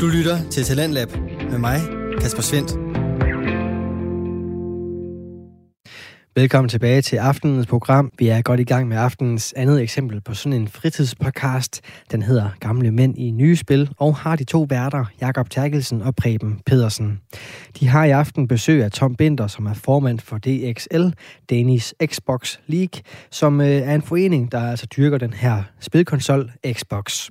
Du lytter til Talentlab med mig, Kasper Svendt. Velkommen tilbage til aftenens program. Vi er godt i gang med aftenens andet eksempel på sådan en fritidspodcast. Den hedder Gamle Mænd i Nye Spil, og har de to værter, Jakob Terkelsen og Preben Pedersen. De har i aften besøg af Tom Binder, som er formand for DXL, Danish Xbox League, som øh, er en forening, der altså dyrker den her spilkonsol Xbox.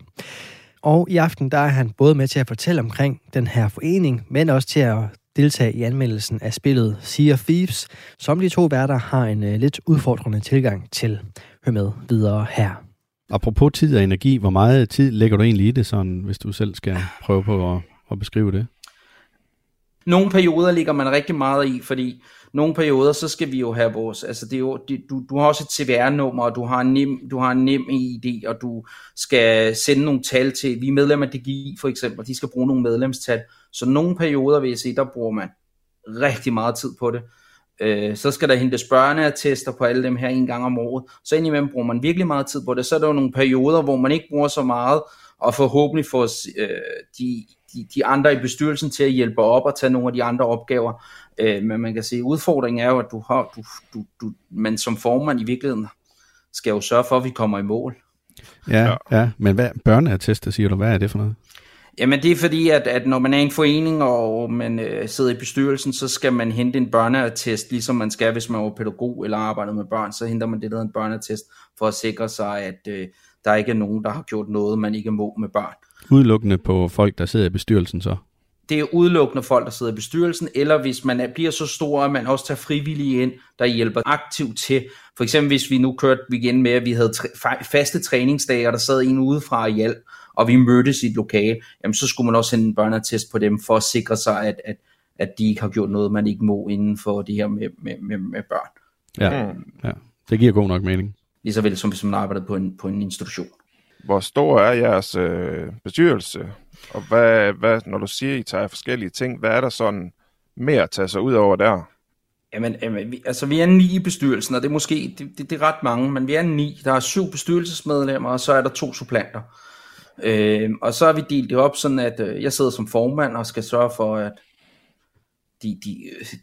Og i aften der er han både med til at fortælle omkring den her forening, men også til at deltage i anmeldelsen af spillet Sea of Thieves, som de to værter har en uh, lidt udfordrende tilgang til. Hør med videre her. Apropos tid og energi, hvor meget tid lægger du egentlig i det, sådan, hvis du selv skal prøve på at, at beskrive det? Nogle perioder ligger man rigtig meget i, fordi nogle perioder, så skal vi jo have vores, altså det er jo, det, du, du har også et CVR-nummer, og du har en nem, du har en nem ID, og du skal sende nogle tal til, vi er medlemmer af DGI for eksempel, de skal bruge nogle medlemstal, så nogle perioder vil jeg sige, der bruger man rigtig meget tid på det. Øh, så skal der hentes børneattester på alle dem her en gang om året. Så indimellem bruger man virkelig meget tid på det. Så er der jo nogle perioder, hvor man ikke bruger så meget, og forhåbentlig får øh, de, de, de andre i bestyrelsen til at hjælpe op og tage nogle af de andre opgaver. Øh, men man kan sige, at udfordringen er jo, at du har, du, du, du, man som formand i virkeligheden skal jo sørge for, at vi kommer i mål. Ja, ja. men hvad børneattester siger du? Hvad er det for noget? Jamen det er fordi, at, at når man er en forening, og man øh, sidder i bestyrelsen, så skal man hente en børneattest, ligesom man skal, hvis man er pædagog eller arbejder med børn, så henter man det, der en børneattest, for at sikre sig, at øh, der ikke er nogen, der har gjort noget, man ikke må med børn. Udelukkende på folk, der sidder i bestyrelsen så? Det er udelukkende folk, der sidder i bestyrelsen, eller hvis man er, bliver så stor, at man også tager frivillige ind, der hjælper aktivt til. For eksempel hvis vi nu kørte igen med, at vi havde faste træningsdage, og der sad en udefra og hjælp, og vi mødtes i et lokale, jamen så skulle man også sende en børneattest på dem, for at sikre sig, at, at, at de ikke har gjort noget, man ikke må inden for det her med, med, med, med børn. Ja, mm. ja, det giver god nok mening. Lige så vel som hvis man arbejder på en, på en institution. Hvor stor er jeres øh, bestyrelse? Og hvad, hvad, når du siger, at I tager forskellige ting, hvad er der sådan mere at tage sig ud over der? Jamen, jamen vi, altså vi er ni i bestyrelsen, og det er måske det, det, det er ret mange, men vi er ni. Der er syv bestyrelsesmedlemmer, og så er der to supplanter. Øh, og så har vi delt det op sådan, at øh, jeg sidder som formand og skal sørge for, at de, de,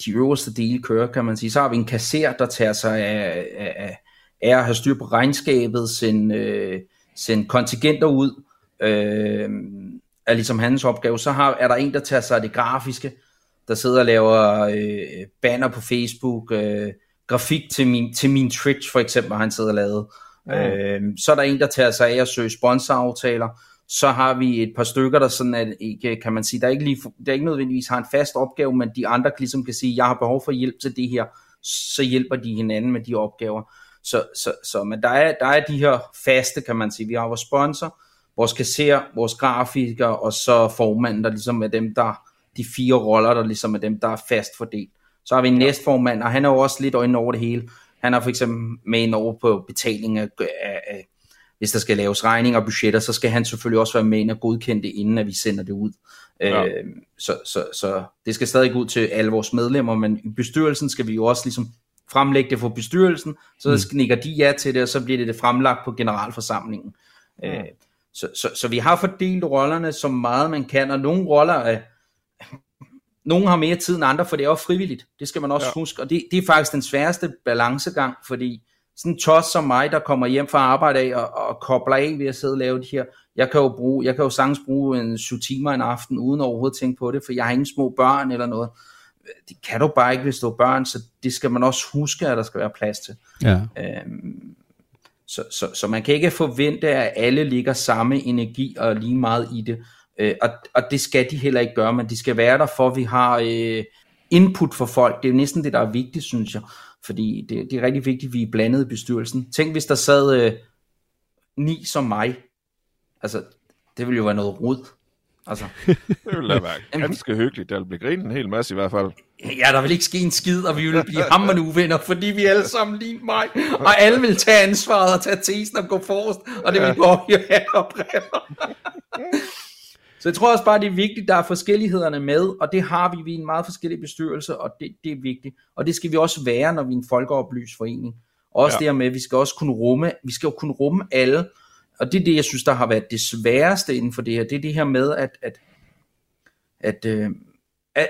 de øverste dele kører, kan man sige. Så har vi en kasser, der tager sig af, af, af at have styr på regnskabet, sin, øh, sende kontingenter ud, øh, er ligesom hans opgave. Så har, er der en, der tager sig af det grafiske, der sidder og laver øh, banner på Facebook, øh, grafik til min, til min Twitch for eksempel, han sidder og lavet. Mm. Øh, så er der en, der tager sig af at søge sponsoraftaler. Så har vi et par stykker, der sådan at ikke, kan man sige, der ikke, lige, der ikke nødvendigvis har en fast opgave, men de andre ligesom kan sige, jeg har behov for hjælp til det her, så hjælper de hinanden med de opgaver. Så, så, så men der er, der er de her faste, kan man sige. Vi har vores sponsor, vores kasser, vores grafiker, og så formanden, der ligesom er dem, der de fire roller, der ligesom er dem, der er fast fordelt. Så har vi en ja. næstformand, og han er jo også lidt øjne over det hele. Han er for eksempel med ind over på betaling af, af, af hvis der skal laves regninger og budgetter, så skal han selvfølgelig også være med ind og godkende det, inden at vi sender det ud. Ja. Øh, så, så, så det skal stadig ud til alle vores medlemmer, men i bestyrelsen skal vi jo også ligesom fremlægge det for bestyrelsen, så mm. nikker de ja til det, og så bliver det, det fremlagt på generalforsamlingen. Mm. Øh, så, så, så vi har fordelt rollerne så meget man kan, og nogle roller er, nogle har mere tid end andre, for det er jo frivilligt. Det skal man også ja. huske, og det, det er faktisk den sværeste balancegang, fordi sådan en tos som mig, der kommer hjem fra arbejde af og, og kobler af ved at sidde og lave det her, jeg kan jo, bruge, jeg kan jo sagtens bruge en 7 timer en aften, uden overhovedet at tænke på det, for jeg har ingen små børn eller noget. Det kan du bare ikke, hvis du har børn, så det skal man også huske, at der skal være plads til. Ja. Øhm, så, så, så man kan ikke forvente, at alle ligger samme energi og lige meget i det. Øh, og, og det skal de heller ikke gøre, men de skal være der for, at vi har øh, input for folk. Det er jo næsten det, der er vigtigt, synes jeg. Fordi det, det er rigtig vigtigt, at vi er blandet i bestyrelsen. Tænk, hvis der sad øh, ni som mig. Altså, det ville jo være noget rod. Altså. det ville da være ganske hyggeligt. Der ville blive grinet en hel masse i hvert fald. Ja, der vil ikke ske en skid, og vi vil blive hammerende uvenner, fordi vi alle sammen lige mig. Og alle vil tage ansvaret og tage tesen og gå forrest, og det vil gå op i og briller. Så jeg tror også bare, det er vigtigt, der er forskellighederne med, og det har vi. Vi er en meget forskellig bestyrelse, og det, det er vigtigt. Og det skal vi også være, når vi er en folkeoplyst forening. Også ja. det med, at vi skal også kunne rumme, vi skal jo kunne rumme alle, og det er det, jeg synes, der har været det sværeste inden for det her, det er det her med, at, at at, øh, at,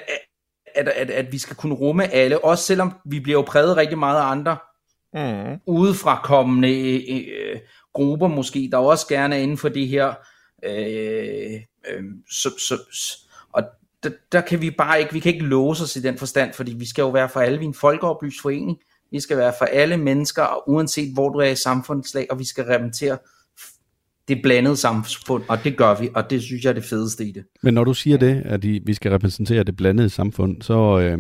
at, at, at vi skal kunne rumme alle, også selvom vi bliver jo præget rigtig meget af andre Mm. udefra kommende øh, grupper måske, der også gerne er inden for det her. Øh, øh, så, så, og der, der kan vi bare ikke, vi kan ikke låse os i den forstand, fordi vi skal jo være for alle, vi er en folkeoplyst forening, vi skal være for alle mennesker, uanset hvor du er i samfundslag, og vi skal repræsentere det blandede samfund, og det gør vi, og det synes jeg er det fedeste i det. Men når du siger det, at I, vi skal repræsentere det blandede samfund, så øh,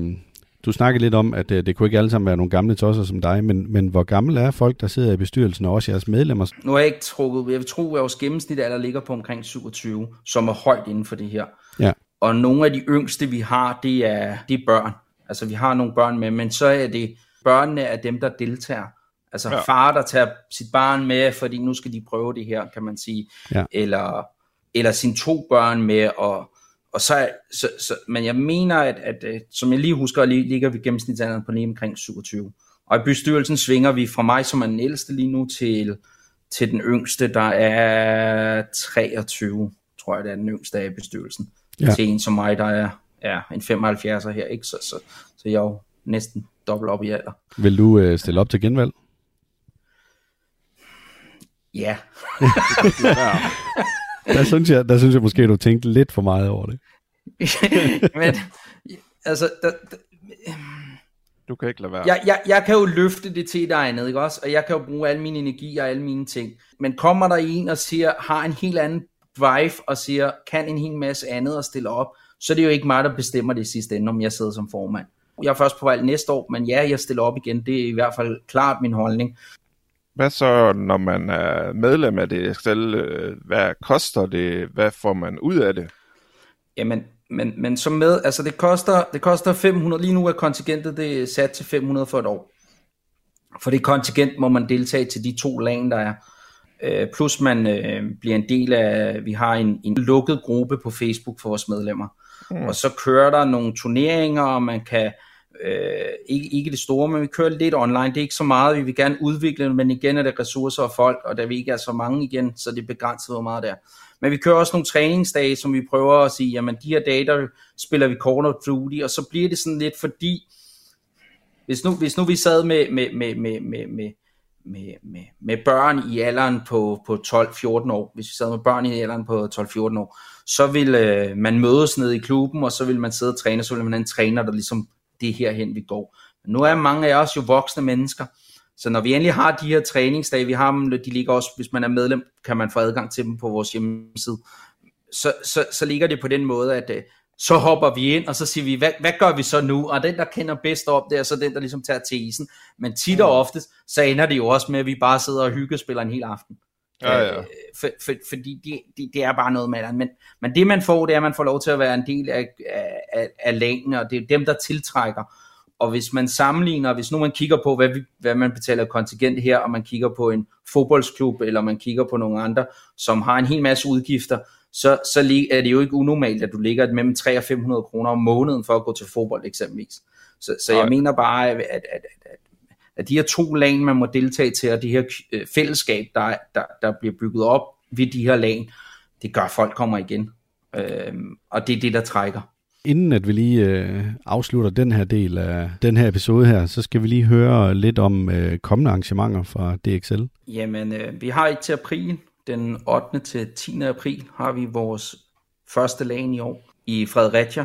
du snakker lidt om, at øh, det kunne ikke alle sammen være nogle gamle tosser som dig, men, men hvor gamle er folk, der sidder i bestyrelsen, og også jeres medlemmer? Nu har jeg ikke trukket, jeg vil tro, at vores gennemsnit alder ligger på omkring 27, som er højt inden for det her. Ja. Og nogle af de yngste, vi har, det er, det er børn. Altså, vi har nogle børn med, men så er det, børnene er dem, der deltager. Altså Ja. ja. far, der tager sit barn med, fordi nu skal de prøve det her, kan man sige. Ja. Eller, eller sine to børn med, og, og så, så, så, men jeg mener, at, at øh, som jeg lige husker, lige, ligger vi gennemsnitsalderen på lige omkring 27. Og i bestyrelsen svinger vi fra mig, som er den ældste lige nu, til, til den yngste, der er 23, tror jeg, det er den yngste af i bestyrelsen. Ja. Ja. Til en som mig, der er, er en 75'er her, ikke? Så, så, så jeg er jo næsten dobbelt op i alder. Vil du øh, stille op til genvalg? Ja, Der synes jeg, der synes jeg måske, du tænkte lidt for meget over det. men altså, der, der, Du kan ikke lade være. jeg, jeg, jeg kan jo løfte det til, der er andet, ikke også? Og jeg kan jo bruge al min energi og alle mine ting. Men kommer der en og siger, har en helt anden drive og siger, kan en hel masse andet og stille op, så er det jo ikke mig, der bestemmer det i sidste ende, om jeg sidder som formand. Jeg er først på valg næste år, men ja, jeg stiller op igen. Det er i hvert fald klart min holdning. Hvad så, når man er medlem af det selv? Hvad koster det? Hvad får man ud af det? Jamen, men, men som med, altså det koster, det koster 500, lige nu er kontingentet det er sat til 500 for et år. For det kontingent må man deltage til de to lag, der er. Øh, plus man øh, bliver en del af, vi har en, en lukket gruppe på Facebook for vores medlemmer. Mm. Og så kører der nogle turneringer, og man kan, øh, ikke, ikke det store, men vi kører lidt online. Det er ikke så meget, vi vil gerne udvikle men igen er det ressourcer og folk, og der vi ikke er så mange igen, så det er begrænset, hvor meget der. Men vi kører også nogle træningsdage, som vi prøver at sige, jamen de her dage, der spiller vi Call of Duty, og så bliver det sådan lidt, fordi hvis nu, hvis nu vi sad med, med, med, med, med, med med, med, med børn i alderen på, på 12-14 år, hvis vi sad med børn i alderen på 12-14 år, så ville øh, man mødes nede i klubben, og så ville man sidde og træne, og så ville man have en træner, der ligesom det er herhen, vi går. Men nu er mange af os jo voksne mennesker, så når vi endelig har de her træningsdage, vi har dem, de ligger også, hvis man er medlem, kan man få adgang til dem på vores hjemmeside, så, så, så ligger det på den måde, at øh, så hopper vi ind, og så siger vi, hvad, hvad gør vi så nu? Og den, der kender bedst op, det er så den, der ligesom tager til isen. Men tit og oftest, så ender det jo også med, at vi bare sidder og hyggespiller en hel aften. Ja, ja. Øh, For, for, fordi det, det, det er bare noget med det. Men, men det man får, det er, at man får lov til at være en del af, af, af, lagene, og det er dem, der tiltrækker. Og hvis man sammenligner, hvis nu man kigger på, hvad, vi, hvad man betaler kontingent her, og man kigger på en fodboldsklub, eller man kigger på nogle andre, som har en hel masse udgifter, så, så er det jo ikke unormalt, at du ligger mellem 300 og 500 kroner om måneden for at gå til fodbold eksempelvis. Så, så jeg Nej. mener bare, at, at, at, at, at de her to lag, man må deltage til, og det her øh, fællesskab, der, der, der bliver bygget op ved de her lag, det gør, at folk kommer igen. Øhm, og det er det, der trækker. Inden at vi lige øh, afslutter den her del af den her episode her, så skal vi lige høre lidt om øh, kommende arrangementer fra DXL. Jamen, øh, vi har til april, den 8. til 10. april, har vi vores første lagen i år i Fredericia,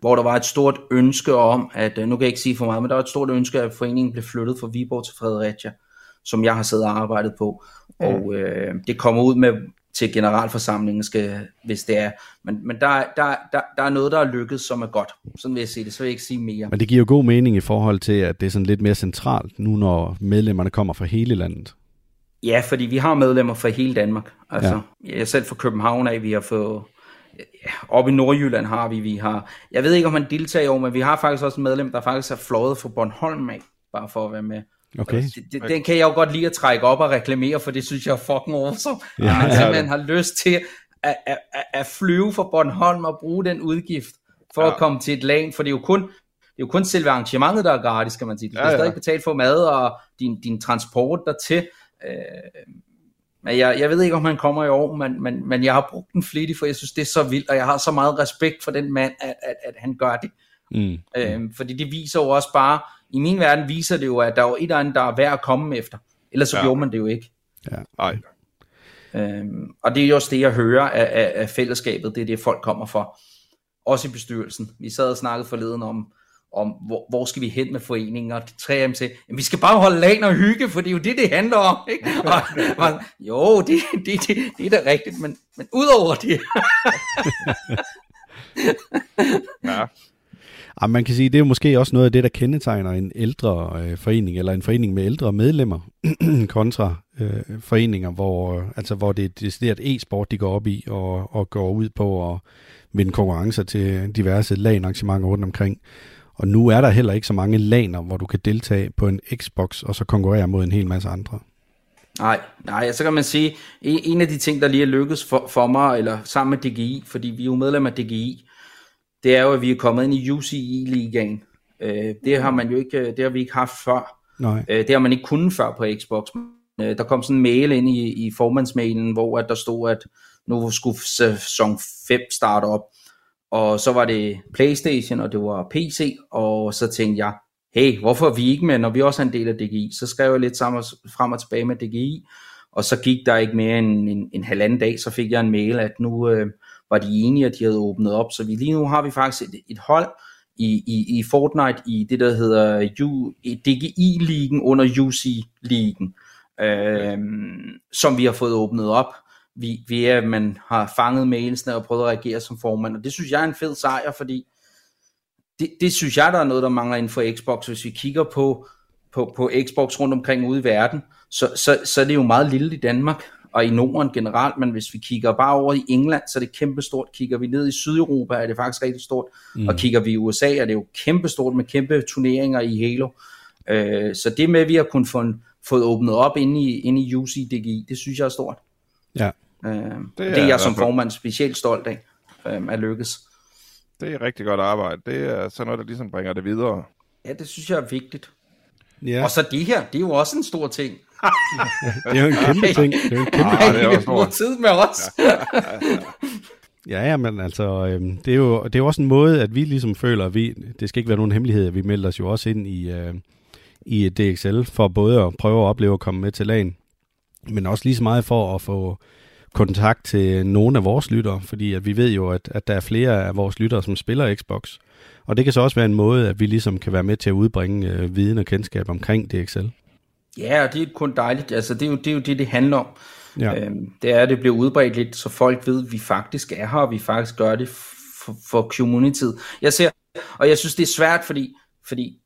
hvor der var et stort ønske om, at, øh, nu kan jeg ikke sige for meget, men der var et stort ønske, at foreningen blev flyttet fra Viborg til Fredericia, som jeg har siddet og arbejdet på, og øh, det kommer ud med til generalforsamlingen, skal, hvis det er. Men, men der, der, der, der er noget, der er lykkedes, som er godt. Sådan vil jeg sige det, så vil jeg ikke sige mere. Men det giver jo god mening i forhold til, at det er sådan lidt mere centralt nu, når medlemmerne kommer fra hele landet. Ja, fordi vi har medlemmer fra hele Danmark. Altså, ja. Jeg er selv fra København af, vi har fået... Ja, oppe i Nordjylland har vi, vi har... Jeg ved ikke, om man deltager i år, men vi har faktisk også en medlem, der faktisk er fløjet fra Bornholm af, bare for at være med. Okay. Det, det, den kan jeg jo godt lide at trække op og reklamere, for det synes jeg er fucking awesome. Ja, Ja, at man simpelthen har lyst til at, at, at, at flyve fra Bornholm og bruge den udgift for ja. Ja. at komme til et land, for det er jo kun, det er jo kun selve arrangementet, der er gratis, kan man sige. Du skal Ja, ja, ja. stadig betale for mad og din, din transport dertil. Øh, Men jeg, jeg ved ikke, om han kommer i år, men, men, men jeg har brugt den flittigt, for jeg synes, det er så vildt, og jeg har så meget respekt for den mand, at, at, at han gør det. Mm. Øhm, fordi det viser jo også bare, i min verden viser det jo, at der er et eller andet, der er værd at komme efter. Ellers så Ja. ja. gjorde man det jo ikke. Nej. Øhm, og det er jo også det, jeg hører af, af, af fællesskabet. Det er det, folk kommer for. Også i bestyrelsen. Vi sad og snakkede forleden om, om hvor, hvor skal vi hen med foreningen, og de tre af dem sagde, "Jamen, vi skal bare holde lagen og hygge, for det er jo det, det handler om. Ikke? Og, og, jo, det, det, det, det er da rigtigt, men, men udover det, Ja. Ja, man kan sige, det er jo måske også noget af det, der kendetegner en ældre øh, forening, eller en forening med ældre medlemmer, kontra øh, foreninger, hvor, øh, altså, hvor det er decideret e-sport, de går op i, og, og går ud på at vinde konkurrencer til diverse LAN-arrangementer rundt omkring. Og nu er der heller ikke så mange laner, hvor du kan deltage på en Xbox, og så konkurrere mod en hel masse andre. Nej, nej, så kan man sige, en, en af de ting, der lige er lykkedes for, for mig, eller sammen med DGI, fordi vi er jo medlem af DGI, det er jo, at vi er kommet ind i UCI-ligaen. Øh, det har man jo ikke, det har vi ikke haft før. Nej. Øh, det har man ikke kunnet før på Xbox. Øh, der kom sådan en mail ind i, i formandsmailen, hvor at der stod, at nu skulle sæson 5 starte op. Og så var det Playstation, og det var PC, og så tænkte jeg, hey, hvorfor er vi ikke med, når vi også er en del af DGI? Så skrev jeg lidt sammen, frem og tilbage med DGI, og så gik der ikke mere end en, en halvanden dag, så fik jeg en mail, at nu øh, var de enige, at de havde åbnet op. Så vi, lige nu har vi faktisk et, et hold i, i, i Fortnite i det, der hedder U, DGI-ligen under UC-ligen, øh, som vi har fået åbnet op. Vi, vi er, man har fanget mailsene og prøvet at reagere som formand, og det synes jeg er en fed sejr, fordi det, det synes jeg, der er noget, der mangler inden for Xbox. Hvis vi kigger på, på, på Xbox rundt omkring ude i verden, så, så, så er det jo meget lille i Danmark og i Norden generelt, men hvis vi kigger bare over i England, så er det kæmpestort. Kigger vi ned i Sydeuropa, er det faktisk rigtig stort. Mm. Og kigger vi i USA, er det jo kæmpestort med kæmpe turneringer i Halo. Øh, så det med, at vi har kun fået, fået åbnet op inde i, inde i UCDGI, det synes jeg er stort. Ja. Øh, det, er det er jeg som formand specielt stolt af, øh, at lykkes. Det er rigtig godt arbejde. Det er sådan noget, der ligesom bringer det videre. Ja, det synes jeg er vigtigt. Ja, Ja. Og så det her, det er jo også en stor ting. det er jo en kæmpe ting. Det er jo en kæmpe Ah, det er tid med os. Ja, ja, men altså, øhm, det, er jo, det er jo også en måde, at vi ligesom føler, at vi, det skal ikke være nogen hemmelighed, at vi melder os jo også ind i, øh, i DXL, for både at prøve at opleve at komme med til lagen, men også lige så meget for at få kontakt til nogle af vores lyttere, fordi at vi ved jo, at, at der er flere af vores lyttere, som spiller Xbox. Og det kan så også være en måde, at vi ligesom kan være med til at udbringe øh, viden og kendskab omkring DXL. Ja, og det er kun dejligt. Altså, det er jo det, er jo det, det handler om. Ja. Øhm, det er, at det bliver udbredt lidt, så folk ved, at vi faktisk er her, og vi faktisk gør det for, for communityet. Jeg ser, og jeg synes, det er svært, fordi, fordi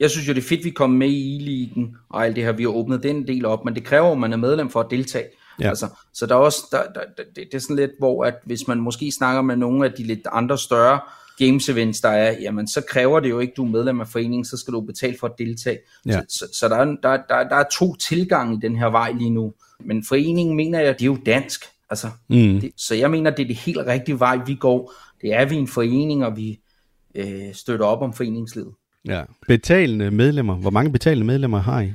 jeg synes jo, det er fedt, vi kommer med i e-ligen, og alt det her, vi har åbnet den del op, men det kræver, at man er medlem for at deltage. Ja. Altså, så der er også, der, der, der, det, det er sådan lidt, hvor at hvis man måske snakker med nogle af de lidt andre større games events, der er, jamen så kræver det jo ikke, du er medlem af foreningen, så skal du betale for at deltage. Ja. Så, så, så der, er, der, der, der er to tilgange i den her vej lige nu. Men foreningen mener jeg, det er jo dansk. Altså, Mm. det, så jeg mener, det er det helt rigtige vej, vi går. Det er, vi en forening, og vi øh, støtter op om foreningslivet. ja. Betalende medlemmer. Hvor mange betalende medlemmer har I?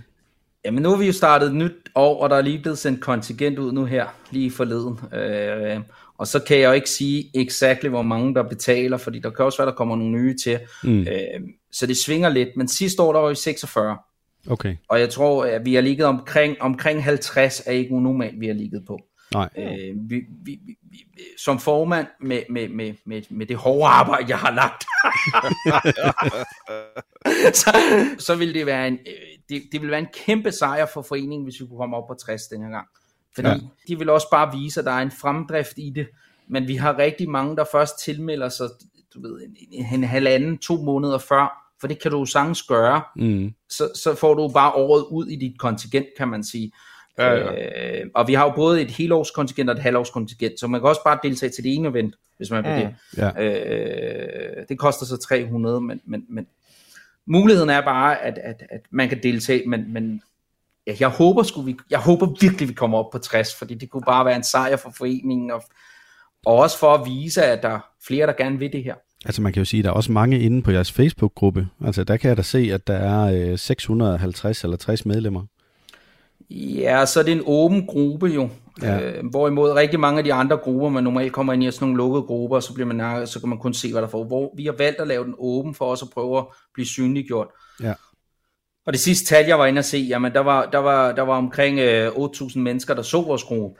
Jamen nu har vi jo startet et nyt år, og der er lige blevet sendt kontingent ud nu her, lige forleden. Øh, og så kan jeg jo ikke sige exakt, hvor mange der betaler, fordi der kan også være, der kommer nogle nye til. Mm. Øh, så det svinger lidt, men sidste år der var vi 46. Okay. Og jeg tror, at vi har ligget omkring, omkring 50, er ikke unormalt, vi har ligget på. Nej. Øh, vi, vi, vi, vi, som formand med, med, med, med, med det hårde arbejde, jeg har lagt, så, så vil det være en, øh, det, det vil være en kæmpe sejr for foreningen, hvis vi kunne komme op på 60 den her gang. Fordi Ja. ja. de vil også bare vise, at der er en fremdrift i det. Men vi har rigtig mange, der først tilmelder sig, du ved, en, en, en halvanden, to måneder før, for det kan du jo sagtens gøre. Mm. Så, så får du bare året ud i dit kontingent, kan man sige. Ja, ja. Øh, og vi har jo både et helårskontingent og et halvårskontingent, så man kan også bare deltage til det ene event, hvis man vil Mm. det. Ja. Øh, det koster så 300, men, men, men muligheden er bare, at, at, at man kan deltage, men, men ja, jeg håber sgu, vi, jeg håber virkelig, vi kommer op på 60, fordi det kunne bare være en sejr for foreningen, og, og også for at vise, at der er flere, der gerne vil det her. Altså man kan jo sige, at der er også mange inde på jeres Facebook-gruppe. Altså der kan jeg da se, at der er øh, 650 eller 60 medlemmer. Ja, så er det en åben gruppe jo. Ja. Øh, hvorimod rigtig mange af de andre grupper, man normalt kommer ind i, er sådan nogle lukkede grupper, så, bliver man, så kan man kun se, hvad der får. Hvor vi har valgt at lave den åben for os at prøve at blive synliggjort. Ja. Og det sidste tal, jeg var inde at se, jamen der var, der var, der var omkring øh, 8.000 mennesker, der så vores gruppe.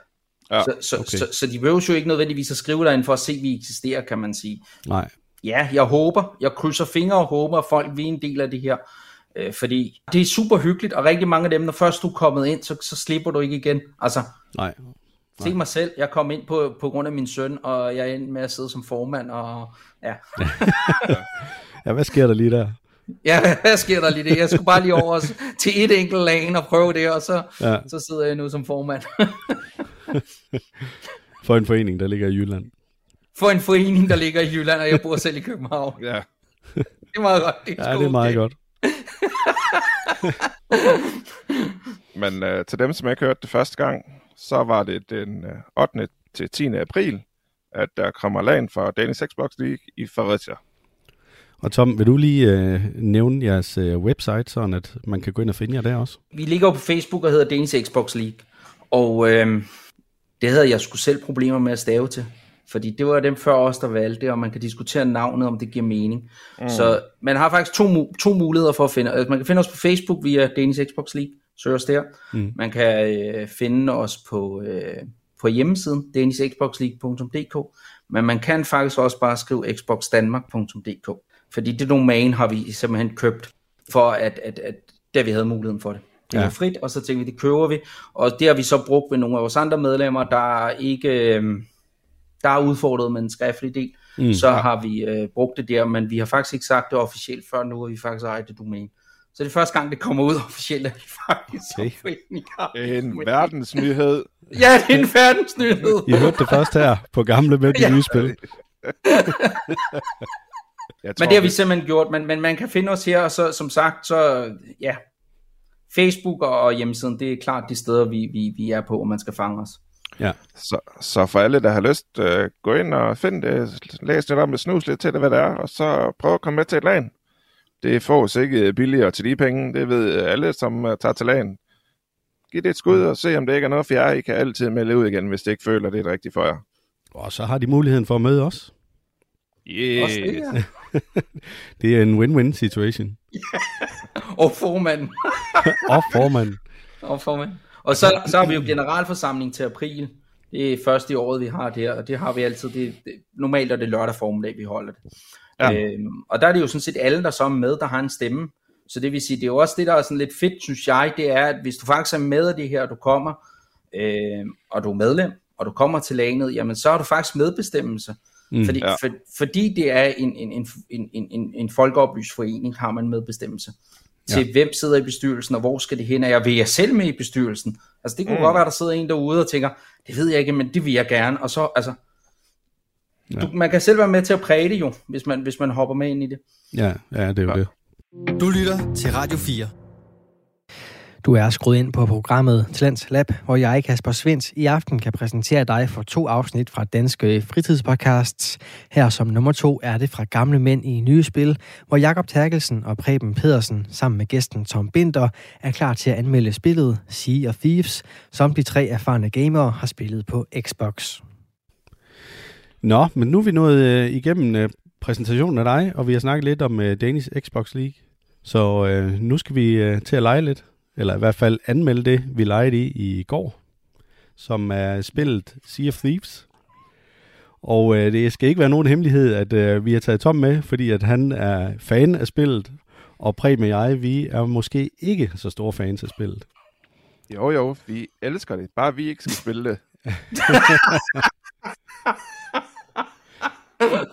Ja, så, så, okay. så, så de behøver jo ikke nødvendigvis at skrive derinde for at se, at vi eksisterer, kan man sige. Nej. Ja, jeg håber, jeg krydser fingre og håber, at folk vil en del af det her. Øh, fordi det er super hyggeligt, og rigtig mange af dem, når først du er kommet ind, så, så slipper du ikke igen. Altså, Nej. se mig selv, jeg kom ind på, på grund af min søn, og jeg er endte med at sidde som formand, og ja. Ja, hvad sker der lige der? Ja, hvad sker der lige det? Jeg skulle bare lige over til et enkelt lag og prøve det, og så, Ja. så sidder jeg nu som formand. For en forening, der ligger i Jylland. For en forening, der ligger i Jylland, og jeg bor selv i København. Ja. Det er meget godt. Det er, Ja, det er meget okay. godt. Men øh, til dem, som ikke hørte det første gang, så var det den øh, 8. til 10. april, at der kommer lagen for Danish Xbox League i Fredericia. Og Tom, vil du lige øh, nævne jeres øh, website, sådan at man kan gå ind og finde jer der også? Vi ligger jo på Facebook og hedder Danish Xbox League. Og øh, det havde jeg skulle selv problemer med at stave til. Fordi det var dem før os, der valgte og man kan diskutere navnet, om det giver mening. Mm. Så man har faktisk to, to muligheder for at finde. Altså, man kan finde os på Facebook via Danish Xbox League, søg os der. Mm. Man kan øh, finde os på, øh, på hjemmesiden, danishxboxleague.dk. Men man kan faktisk også bare skrive xboxdanmark.dk. Fordi det domæne har vi simpelthen købt, for at, at, at da vi havde muligheden for det. Det er Ja. frit, og så tænkte vi, det køber vi. Og det har vi så brugt ved nogle af vores andre medlemmer, der ikke øh, der er udfordret med en skriftlig del. Mm, så har vi øh, brugt det der, men vi har faktisk ikke sagt det officielt før nu, at vi faktisk ejer det domæne. Så det er første gang, det kommer ud officielt, at vi faktisk Okay. som forening har det En domæne. verdensnyhed. Ja, det er en verdensnyhed. I hørte det først her på Gamle Mænd i Ja. nye spil. Jeg Men det har vi simpelthen gjort, men, men man kan finde os her, og så som sagt, så ja, Facebook og, og hjemmesiden, det er klart de steder, vi, vi, vi er på, og man skal fange os. Ja. Så, så for alle, der har lyst, øh, gå ind og find det, læs lidt om det, snus lidt til det, hvad det er, og så prøv at komme med til et lag. Det fås ikke billigere til de penge, det ved alle, som uh, tager til lagen. Giv det et skud og se, om det ikke er noget for jer. I kan altid melde ud igen, hvis det ikke føler, det er rigtigt for jer. Og så har de muligheden for at møde os. Yes. Også det, ja. Det er en win-win situation. Og formanden. Og formanden. Og formand. Og så, så har vi jo generalforsamling til april. Det er først i året, vi har det her, og det har vi altid. Det, det, normalt er det lørdag formiddag, vi holder det. Ja. Øhm, og der er det jo sådan set alle, der så er med, der har en stemme. Så det vil sige, det er jo også det, der er sådan lidt fedt, synes jeg, det er, at hvis du faktisk er med af det her, og du kommer, øh, og du er medlem, og du kommer til lanet, jamen så har du faktisk medbestemmelse. Mm, fordi, ja. for, fordi det er en, en, en, en, en, en, en folkeoplyst forening, har man medbestemmelse. Til ja. hvem sidder i bestyrelsen, og hvor skal det hen? Er jeg, vil jeg selv med i bestyrelsen? Altså det kunne mm. godt være, der sidder en derude og tænker, det ved jeg ikke, men det vil jeg gerne. Og så, altså, ja. du, man kan selv være med til at præge det jo, hvis man, hvis man hopper med ind i det. Ja, ja det er jo Ja. det. Du lytter til Radio 4. Du er skruet ind på programmet Talents Lab, hvor jeg, Kasper Svens, i aften kan præsentere dig for to afsnit fra Danske Fritidspodcasts. Her som nummer to er det fra Gamle Mænd i Nye Spil, hvor Jakob Terkelsen og Preben Pedersen sammen med gæsten Tom Binder er klar til at anmelde spillet Sea of Thieves, som de tre erfarne gamere har spillet på Xbox. Nå, men nu er vi nået øh, igennem øh, præsentationen af dig, og vi har snakket lidt om øh, Danish Xbox League. Så øh, nu skal vi øh, til at lege lidt, eller i hvert fald anmelde det, vi legede i i går, som er spillet Sea of Thieves. Og øh, det skal ikke være nogen hemmelighed, at øh, vi har taget Tom med, fordi at han er fan af spillet, og Preben og jeg, vi er måske ikke så store fans af spillet. Jo, jo, vi elsker det. Bare vi ikke skal spille det.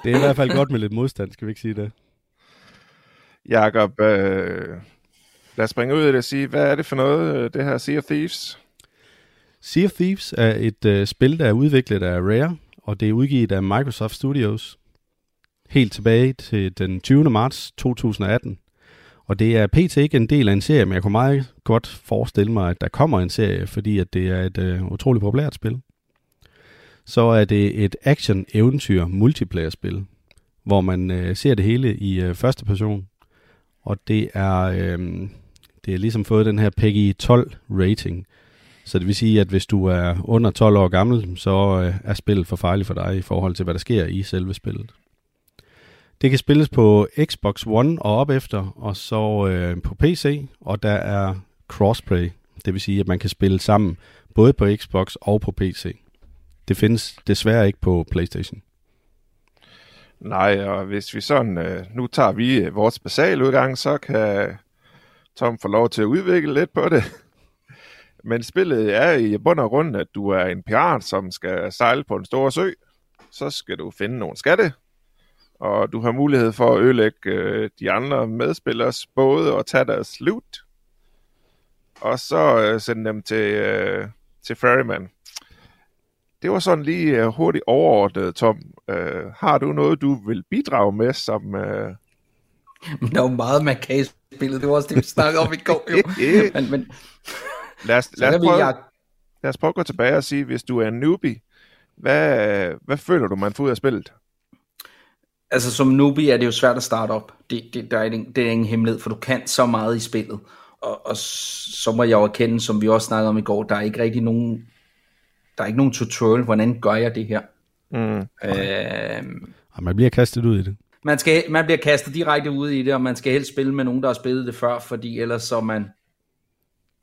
Det er i hvert fald godt med lidt modstand, skal vi ikke sige det? Jakob, øh, lad os springe ud i det og sige, hvad er det for noget, øh, det her Sea of Thieves? Sea of Thieves er et øh, spil, der er udviklet af Rare, og det er udgivet af Microsoft Studios helt tilbage til den 20. marts 2018. Og det er pt. ikke en del af en serie, men jeg kunne meget godt forestille mig, at der kommer en serie, fordi at det er et øh, utroligt populært spil. Så er det et action-eventyr-multiplayer-spil, hvor man øh, ser det hele i øh, første person. Og det er, øh, det er ligesom fået den her PEGI 12 rating, Så det vil sige, at hvis du er under 12 år gammel, så øh, er spillet for farligt for dig i forhold til, hvad der sker i selve spillet. Det kan spilles på Xbox One og op efter, og så øh, på PC, og der er crossplay. Det vil sige, at man kan spille sammen både på Xbox og på PC. Det findes desværre ikke på PlayStation. Nej, og hvis vi sådan, øh, nu tager vi øh, vores basale udgang, så kan Tom får lov til at udvikle lidt på det. Men spillet er i bund og grund, at du er en pirat, som skal sejle på en stor sø. Så skal du finde nogle skatte, og du har mulighed for at ødelægge øh, de andre medspillers både og tage deres loot. Og så øh, sende dem til, øh, til Ferryman. Det var sådan lige øh, hurtigt overordnet, Tom. Øh, har du noget, du vil bidrage med, som... Øh... Der er jo meget, man kan spillet. Det var også det, vi snakkede om i går. Jo. men, men... Lad, os, lad, os prøve, jagte lad os prøve at gå tilbage og sige, hvis du er en newbie, hvad, hvad føler du, man får ud af spillet? altså som newbie er det jo svært at starte op. Det, det, der er, ingen- det er ingen hemmelighed, for du kan så meget i spillet. Og, og så må jeg jo erkende, som vi også snakkede om i går, der er ikke rigtig nogen, der er ikke nogen tutorial, hvordan gør jeg det her. Mm. Øh, Og man bliver kastet ud i det. Man, skal, man bliver kastet direkte ud i det, og man skal helst spille med nogen, der har spillet det før, fordi ellers så er man,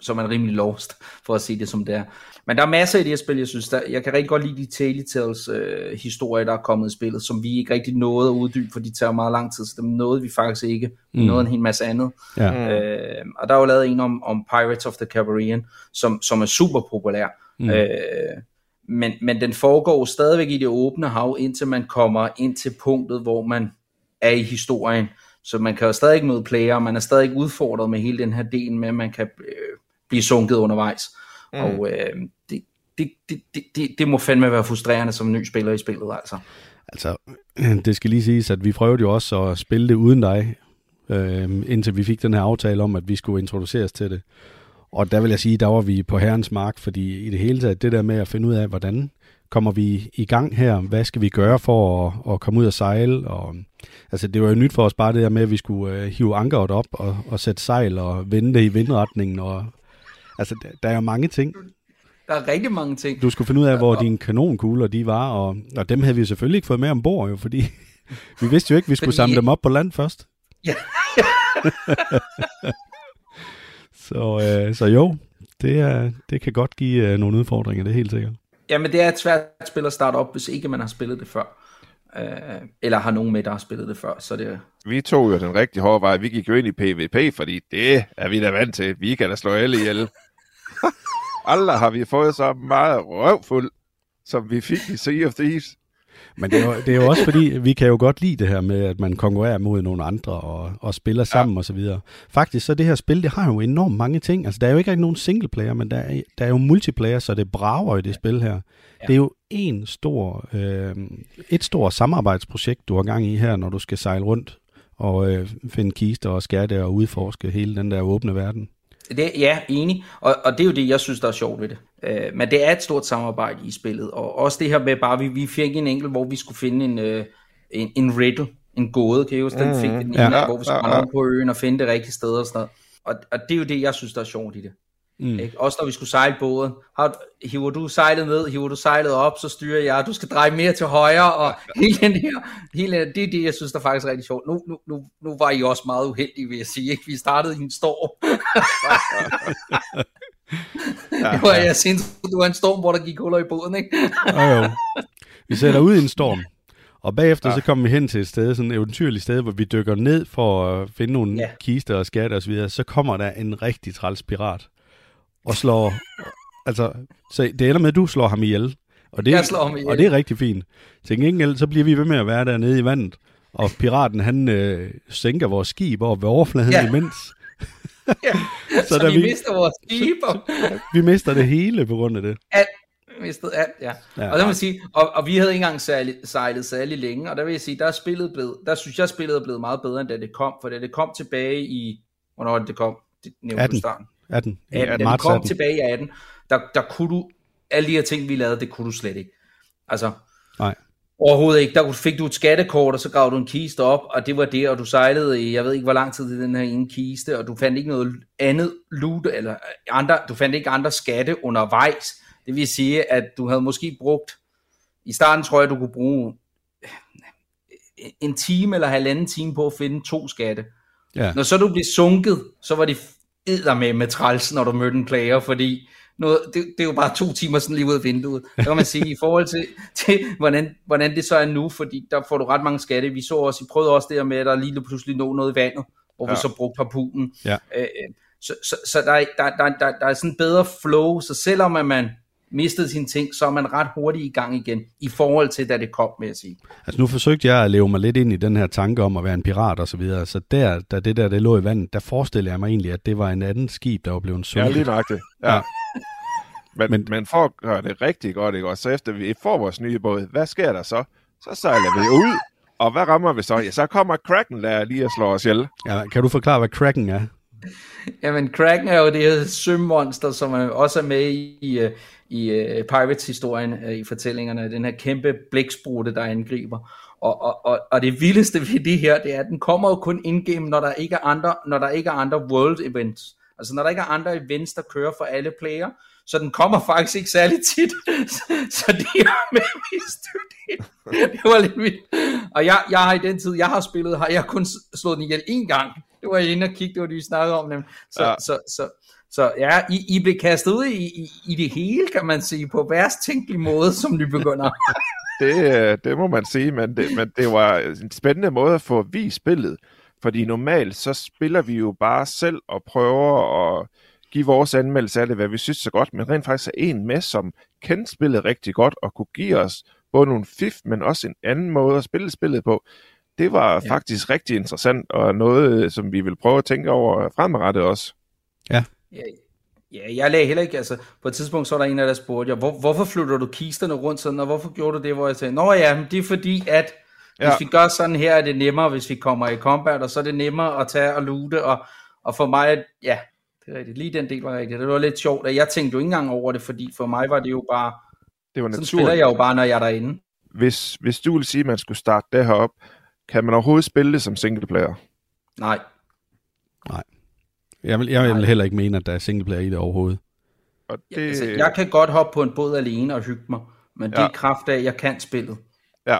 så er man rimelig lost, for at sige det som det er. Men der er masser i det her spil, jeg synes, der, jeg kan rigtig godt lide de Tale Tales øh, historier, der er kommet i spillet, som vi ikke rigtig nåede at uddybe, for de tager meget lang tid, så dem nåede vi faktisk ikke. Vi Mm. nåede en hel masse andet. Ja. Mm. Øh, og der er jo lavet en om, om Pirates of the Caribbean, som, som er super populær. Mm. Øh, men, men den foregår stadigvæk i det åbne hav, indtil man kommer ind til punktet, hvor man er i historien. Så man kan jo stadig ikke møde player, man er stadig udfordret med hele den her del med, at man kan øh, blive sunket undervejs. Mm. Og øh, det, det, det, det, det, det må fandme være frustrerende som ny spiller i spillet, altså. Altså, det skal lige siges, at vi prøvede jo også at spille det uden dig, øh, indtil vi fik den her aftale om, at vi skulle introduceres til det. Og der vil jeg sige, der var vi på herrens mark, fordi i det hele taget, det der med at finde ud af, hvordan kommer vi i gang her, hvad skal vi gøre for at, at komme ud og sejle, og altså det var jo nyt for os bare det der med, at vi skulle øh, hive ankeret op og, og sætte sejl og vende det i vindretningen, og altså der, der er jo mange ting. Der er rigtig mange ting. Du skulle finde ud af, hvor dine kanonkugler de var, og, og dem havde vi selvfølgelig ikke fået med ombord, jo, fordi vi vidste jo ikke, vi skulle Fordi- samle dem op på land først. Ja. så, øh, så jo, det, er, det kan godt give øh, nogle udfordringer, det er helt sikkert. Jamen, det er et svært spil at starte op, hvis ikke man har spillet det før. Øh, eller har nogen med, der har spillet det før. Så det, Vi tog jo den rigtig hårde vej. Vi gik jo ind i PvP, fordi det er vi da vant til. Vi kan da slå alle ihjel. Aldrig har vi fået så meget røvfuld, som vi fik i Sea of Thieves. Men det er, jo, det er jo også fordi, vi kan jo godt lide det her med, at man konkurrerer mod nogle andre og, og spiller sammen ja. og så videre. Faktisk så det her spil, det har jo enormt mange ting. Altså der er jo ikke rigtig nogen singleplayer, men der er, der er jo multiplayer, så det brager i det spil her. Ja. Det er jo en stor, øh, et stort samarbejdsprojekt, du har gang i her, når du skal sejle rundt og øh, finde kister og skatte og udforske hele den der åbne verden. Det, ja, enig. Og, og det er jo det, jeg synes, der er sjovt ved det. Øh, men det er et stort samarbejde i spillet. Og også det her med bare, vi, vi fik en enkelt, hvor vi skulle finde en, øh, en, en riddle, en gåde, kan I huske, den fik vi den Ja. ene, hvor vi skulle Ja, ja. rundt på øen og finde det rigtige sted og sådan noget. Og, og det er jo det, jeg synes, der er sjovt i det. Mm. Ikke? Også når vi skulle sejle båden. Har, hiver du sejlet ned, hiver du sejlet op, så styrer jeg. Du skal dreje mere til højre, og hele den her, hele, det er det, jeg synes, der faktisk er rigtig sjovt. Nu, nu, nu, nu var I også meget uheldige, vil jeg sige. Ikke? Vi startede i en storm. Ja, Det var jeg synes, du var en storm, hvor der gik huller i båden, ikke? Jo, jo. Vi sætter ud i en storm, og bagefter ja. så kommer vi hen til et sted, sådan et eventyrligt sted, hvor vi dykker ned for at finde nogle ja. Kister og skatte og så videre. Så kommer der en rigtig træls pirat og slår... altså, så det ender med, at du slår ham ihjel. Og det, Jeg slår ham ihjel. Og det er rigtig fint. Til gengæld, så bliver vi ved med at være dernede i vandet, og piraten, han øh, sænker vores skib over ved overfladen ja. Imens. Ja. Så Så, da vi, vi- mister vores skib, og Vi mister det hele på grund af det. alt. Vi mistede alt, ja. Ja. Og der vil sige, og, og vi havde ikke engang sejlet, sejlet særlig længe, og der vil jeg sige, der er spillet blevet, der synes jeg, spillet er blevet meget bedre, end da det kom, for da det kom tilbage i, hvornår det, kom? Det nævnte 18. du i starten. 18. 18, da det marts kom 18. tilbage i 18, der, der kunne du, alle de her ting, vi lavede, det kunne du slet ikke. Altså, Nej. Overhovedet ikke. Der fik du et skattekort, og så gav du en kiste op, og det var det, og du sejlede i, jeg ved ikke hvor lang tid i den her ene kiste, og du fandt ikke noget andet loot, eller andre, du fandt ikke andre skatte undervejs. Det vil sige, at du havde måske brugt, i starten tror jeg, du kunne bruge en time eller halvanden time på at finde to skatte. Ja. Når så du blev sunket, så var det med med træls, når du mødte en player, fordi noget, det, det er jo bare to timer sådan lige ud af vinduet. Det kan man sige i forhold til, til hvordan, hvordan det så er nu, fordi der får du ret mange skatte. Vi så også, I prøvede også det med, at der lige pludselig nå noget i vandet, hvor ja. vi så brugte harpunen. Ja. Øh, øh, så så, så der, er- der, der, der, der er sådan en bedre flow, så selvom at man mistede sine ting, så er man ret hurtigt i gang igen, i forhold til da det kom, med at sige. Altså nu forsøgte jeg at leve mig lidt ind i den her tanke om at være en pirat og så videre. Så der, da det der det lå i vandet, der forestillede jeg mig egentlig, at det var en anden skib, der var blevet Ja, sunket. lige nøjagtigt. Ja. Ja. Men, Men- men, men for at gøre det rigtig godt, ikke? Og så efter vi får vores nye båd, hvad sker der så? Så sejler vi ud, og hvad rammer vi så? Ja, så kommer Kraken der lige og slår os ihjel. Ja, kan du forklare, hvad Kraken er? Jamen, Kraken er jo det her sømonster, som er også er med i, øh, i øh, Pirates-historien, øh, i fortællingerne. Den her kæmpe blæksprutte, der angriber. Og, og, og, og det vildeste ved det her, det er, at den kommer jo kun indgame, når der ikke er andre, når der ikke er andre world events. Altså når der ikke er andre events, der kører for alle player. Så den kommer faktisk ikke særlig tit. så, så det er med det. Det var lidt vildt. Og jeg, jeg har i den tid, jeg har spillet, har jeg kun slået den ihjel én gang. Det var jeg inde og kigge, det var det, vi snakkede om. Nemlig. Så, ja. Ja. så, så, så ja, I, I blev kastet ud i, i, i det hele, kan man sige, på værst tænkelig måde, som nybegynder. Det, øh, det må man sige, men det, men det var en spændende måde at få vist spillet. Fordi normalt så spiller vi jo bare selv og prøver at give vores anmeldelse af det, hvad vi synes så godt, men rent faktisk er en med, som kendte spillet rigtig godt og kunne give os både nogle fif, men også en anden måde at spille spillet på. Det var Ja. faktisk rigtig interessant, og noget, som vi vil prøve at tænke over fremadrettet også. Ja, ja, jeg lagde heller ikke, altså på et tidspunkt så var der en af der spurgte jeg, hvor, hvorfor flytter du kisterne rundt sådan, og hvorfor gjorde du det, hvor jeg sagde, nå ja, men det er fordi, at hvis Ja. vi gør sådan her, er det nemmere, hvis vi kommer i combat, og så er det nemmere at tage og loote, og, og for mig, ja, det er rigtigt, lige den del var rigtigt, det var lidt sjovt, og jeg tænkte jo ikke engang over det, fordi for mig var det jo bare, Det var sådan spiller naturligt. jeg jo bare, når jeg er derinde. Hvis, hvis du vil sige, at man skulle starte det her op, kan man overhovedet spille det som singleplayer? Nej, Jeg vil, jeg vil Nej. heller ikke mene, at der er singleplayer i det overhovedet. Og det, det... altså, jeg kan godt hoppe på en båd alene og hygge mig, men det er Ja. kraft af, at jeg kan spillet. Ja.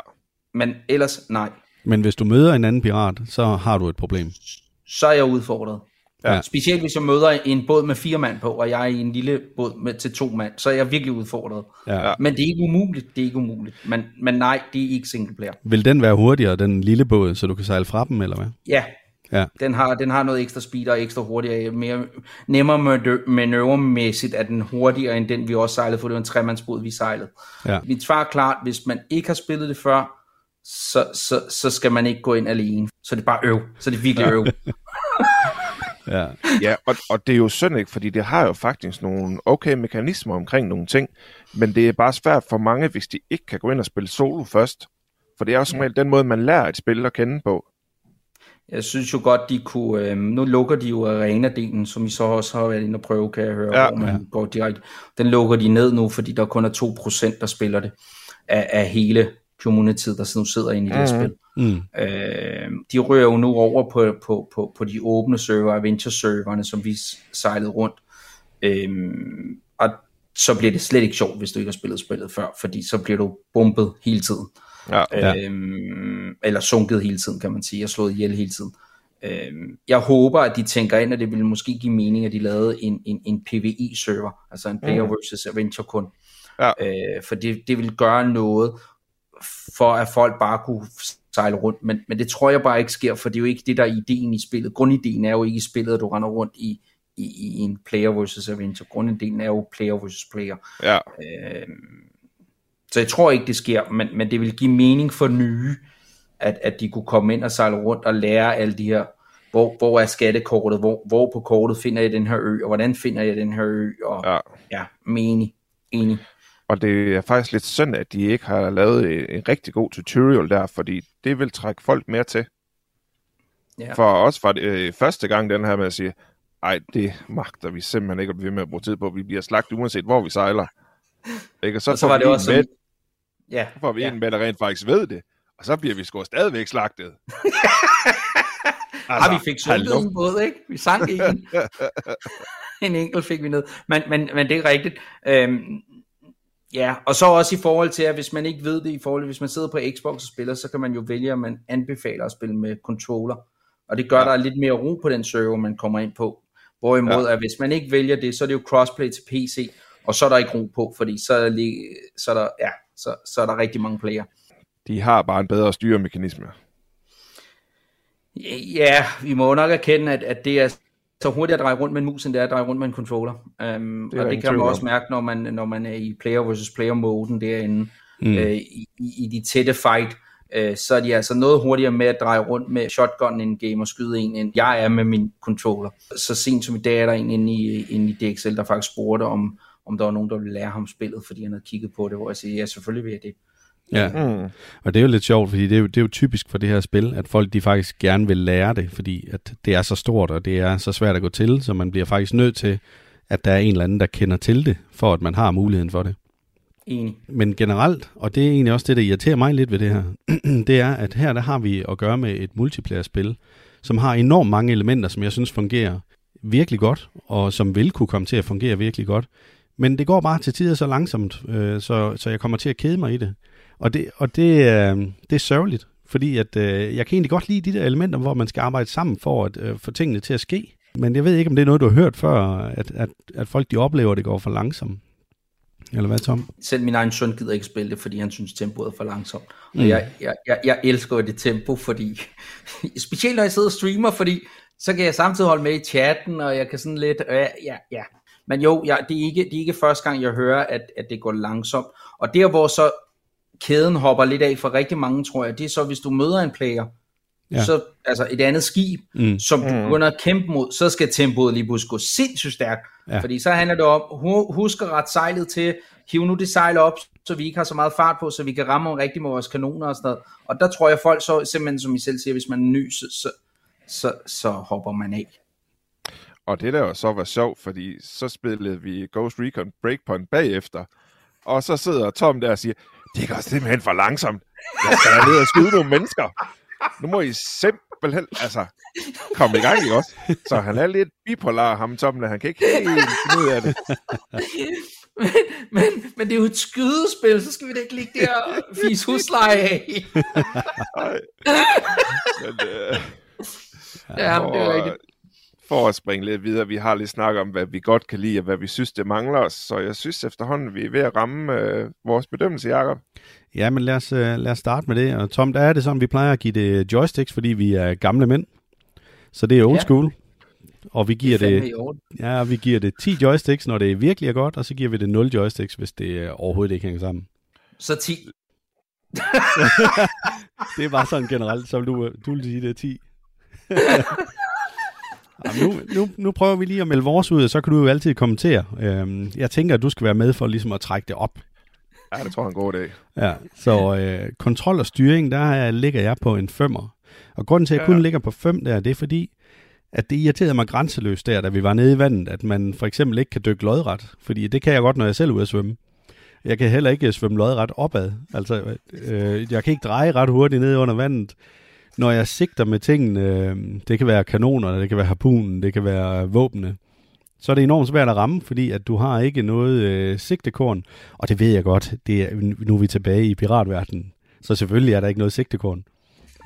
Men ellers, nej. Men hvis du møder en anden pirat, så har du et problem. så er jeg udfordret. Ja. Specielt hvis jeg møder en båd med fire mand på, og jeg er i en lille båd med, til to mand, så er jeg virkelig udfordret. Ja. Men det er ikke umuligt, det er ikke umuligt. Men, men nej, det er ikke single player. Vil den være hurtigere, den lille båd, så du kan sejle fra dem, eller hvad? Ja, Ja. den har, den har noget ekstra speed og ekstra hurtigere, mere, nemmere manø- manøvremæssigt er den hurtigere end den, vi også sejlede, for det var en tremandsbåd, vi sejlede. Ja. Mit svar er klart, hvis man ikke har spillet det før, så, så, så skal man ikke gå ind alene. Så er det bare øv. Så er det virkelig øv. Ja. Ja, og, og det er jo synd ikke, fordi det har jo faktisk nogle okay mekanismer omkring nogle ting, men det er bare svært for mange, hvis de ikke kan gå ind og spille solo først. For det er jo som regel den måde, man lærer et spil at kende på. Jeg synes jo godt, de kunne... Øh, nu lukker de jo arena-delen, som I så også har været inde og prøve, kan jeg høre, Ja. hvor man ja. går direkte. Den lukker de ned nu, fordi der kun er 2%, der spiller det af, af hele communityet, der nu sidder inde i det her spil. Mm. Øh, de rører jo nu over på, på, på, på de åbne server, adventure-serverne, som vi sejlede rundt. Øh, og så bliver det slet ikke sjovt, hvis du ikke har spillet spillet før, fordi så bliver du bumpet hele tiden. Ja. Ja. Øhm, eller sunket hele tiden, kan man sige, og slået ihjel hele tiden. Øhm, jeg håber, at de tænker ind, at det ville måske give mening, at de lavede en, en, en PvE-server, altså en player Mm. versus adventure kun. Ja. Øh, for det, det vil gøre noget for, at folk bare kunne sejle rundt, men, men det tror jeg bare ikke sker, for det er jo ikke det, der er ideen i spillet. Grundideen er jo ikke i spillet, at du render rundt i, i, i en player versus adventure. Grundideen er jo player versus player. Ja, Øh, så jeg tror ikke, det sker, men, men det vil give mening for nye, at, at de kunne komme ind og sejle rundt og lære alle de her, hvor, hvor er skattekortet, hvor, hvor på kortet finder jeg den her ø, og hvordan finder jeg den her ø, og ja, ja. ja enig, enig. Og det er faktisk lidt synd, at de ikke har lavet en, rigtig god tutorial der, fordi det vil trække folk mere til. Ja. For var det øh, første gang den her med at sige, ej, det magter vi simpelthen ikke at blive ved med at bruge tid på. Vi bliver slagt uanset hvor vi sejler. Ikke? Og så, Og så var det også med, sådan, Ja. Så får vi ja. en med, der rent faktisk ved det. Og så bliver vi sgu stadigvæk slagtet. Altså, har vi fik sunket en båd, ikke? Vi sank en. en enkelt fik vi ned. Men, men, men det er rigtigt. Øhm, ja, og så også i forhold til, at hvis man ikke ved det, i forhold til, hvis man sidder på Xbox og spiller, så kan man jo vælge, at man anbefaler at spille med controller. Og det gør ja. der lidt mere ro på den server, man kommer ind på. Hvorimod, ja. at hvis man ikke vælger det, så er det jo crossplay til PC, og så er der ikke ro på, fordi så er, lige, så er der, ja, så, så er der rigtig mange player. De har bare en bedre styremekanisme. Ja, vi må nok erkende, at, at det er så hurtigt at dreje rundt med en mus, end det er at dreje rundt med en controller. Um, Det og det kan man også mærke, når man, når man er i player versus player moden derinde. Mm. Øh, i, i, de tætte fight, øh, så er de altså noget hurtigere med at dreje rundt med shotgun in game og skyde en, end jeg er med min controller. Så sent som i dag er der en inde i, inde i DXL, der faktisk spurgte, om, om der var nogen, der ville lære ham spillet, fordi han havde kigget på det, hvor jeg siger, ja, selvfølgelig vil jeg det. Ja, Mm. og det er jo lidt sjovt, fordi det er jo, det er jo typisk for det her spil, at folk de faktisk gerne vil lære det, fordi at det er så stort, og det er så svært at gå til, så man bliver faktisk nødt til, at der er en eller anden, der kender til det, for at man har muligheden for det. Enig. Men generelt, og det er egentlig også det, der irriterer mig lidt ved det her, det er, at her der har vi at gøre med et multiplayer-spil, som har enormt mange elementer, som jeg synes fungerer virkelig godt, og som vil kunne komme til at fungere virkelig godt. Men det går bare til tider så langsomt, øh, så, så jeg kommer til at kede mig i det. Og det, og det, øh, det er sørgeligt, fordi at, øh, jeg kan egentlig godt lide de der elementer, hvor man skal arbejde sammen for at øh, få tingene til at ske. Men jeg ved ikke, om det er noget, du har hørt før, at, at, at folk de oplever, at det går for langsomt. Eller hvad, Tom? Selv min egen søn gider ikke spille det, fordi han synes, tempoet er for langsomt. Og Mm. mm. jeg, jeg, jeg, jeg elsker det tempo, fordi... specielt når jeg sidder og streamer, fordi så kan jeg samtidig holde med i chatten, og jeg kan sådan lidt... Øh, ja, ja. Men jo, jeg, det, er ikke, det er ikke første gang, jeg hører, at, at det går langsomt. Og der, hvor så kæden hopper lidt af for rigtig mange, tror jeg, det er så, hvis du møder en player, Ja. så, altså et andet skib, Mm. som du begynder at kæmpe mod, så skal tempoet lige pludselig gå sindssygt stærkt. Ja. Fordi så handler det om, hu- husk at rette sejlet til, hiv nu det sejl op, så vi ikke har så meget fart på, så vi kan ramme rigtigt med vores kanoner og sådan noget. Og der tror jeg folk så, simpelthen som I selv siger, hvis man er ny, så, så, så, så hopper man af. Og det der jo så var sjovt, fordi så spillede vi Ghost Recon Breakpoint bagefter. Og så sidder Tom der og siger, det går simpelthen for langsomt. Jeg skal ned og skyde nogle mennesker. Nu må I simpelthen, altså, komme i gang, ikke også? Så han er lidt bipolar, ham Tom, der han kan ikke helt finde ud af det. Men, men, men det er jo et skydespil, så skal vi da ikke ligge der og fise husleje af. Nej. Men, øh, Ja, men det er rigtigt. For at springe lidt videre, vi har lige snakket om, hvad vi godt kan lide, og hvad vi synes, det mangler. Så jeg synes efterhånden, vi er ved at ramme øh, vores bedømmelse, Jacob. Ja, men lad os, øh, lad os starte med det. Og Tom, der er det sådan, vi plejer at give det joysticks, fordi vi er gamle mænd. Så det er old Ja. school. Og vi giver Det det, ja, vi giver det 10 joysticks, når det virkelig er godt, og så giver vi det 0 joysticks, hvis det øh, overhovedet ikke hænger sammen. Så 10. Det er bare sådan generelt, som du, du vil sige, det er 10. Jamen, nu, nu, nu prøver vi lige at melde vores ud, og så kan du jo altid kommentere. Øhm, jeg tænker, at du skal være med for ligesom at trække det op. Ja, det tror jeg er en god dag. Ja, så øh, kontrol og styring, der er, ligger jeg på en femmer. Og grunden til, at jeg Ja. kun ligger på 5 der, det er fordi, at det irriterede mig grænseløst der, da vi var nede i vandet, at man for eksempel ikke kan dykke lodret. Fordi det kan jeg godt, når jeg selv er ude at svømme. Jeg kan heller ikke svømme lodret opad. Altså, øh, jeg kan ikke dreje ret hurtigt ned under vandet. Når jeg sigter med tingene, øh, det kan være kanonerne, det kan være harpunen, det kan være våbne, så er det enormt svært at ramme, fordi at du har ikke noget øh, sigtekorn. Og det ved jeg godt, det er, nu er vi tilbage i piratverdenen. Så selvfølgelig er der ikke noget sigtekorn.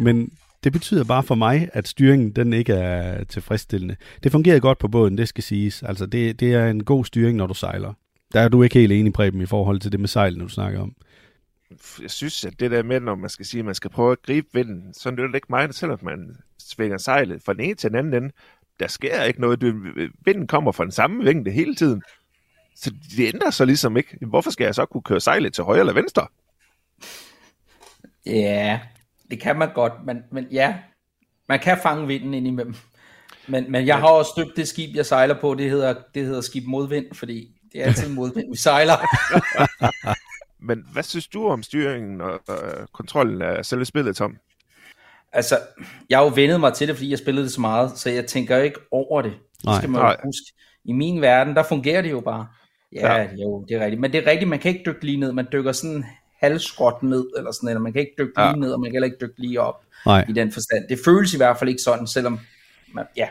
Men det betyder bare for mig, at styringen den ikke er tilfredsstillende. Det fungerede godt på båden, det skal siges. Altså det, det er en god styring, når du sejler. Der er du ikke helt enig, Preben, i forhold til det med sejl, når du snakker om. Jeg synes, at det der med, når man skal sige, at man skal prøve at gribe vinden, så er det ikke meget, selvom man svinger sejlet fra den ene til den anden ende. Der sker ikke noget. Vinden kommer fra den samme vinkel hele tiden. Så det ændrer sig ligesom ikke. Hvorfor skal jeg så kunne køre sejlet til højre eller venstre? Ja, det kan man godt, men, men ja, man kan fange vinden ind imellem. Men, men jeg har også støbt det skib, jeg sejler på, det hedder, det hedder skib modvind, fordi det er altid modvind, vi sejler. Men hvad synes du om styringen og øh, kontrollen af selve spillet, Tom? altså, jeg har jo vendet mig til det, fordi jeg spillede det så meget, så jeg tænker ikke over det. Det Nej. skal man jo huske. I min verden, der fungerer det jo bare. Ja, Ja. ja, jo, det er rigtigt. Men det er rigtigt, man kan ikke dykke lige ned. Man dykker sådan halvskråt ned, eller sådan eller man kan ikke dykke Ja. lige ned, og man kan heller ikke dykke lige op Nej, i den forstand. Det føles i hvert fald ikke sådan, selvom man, ja.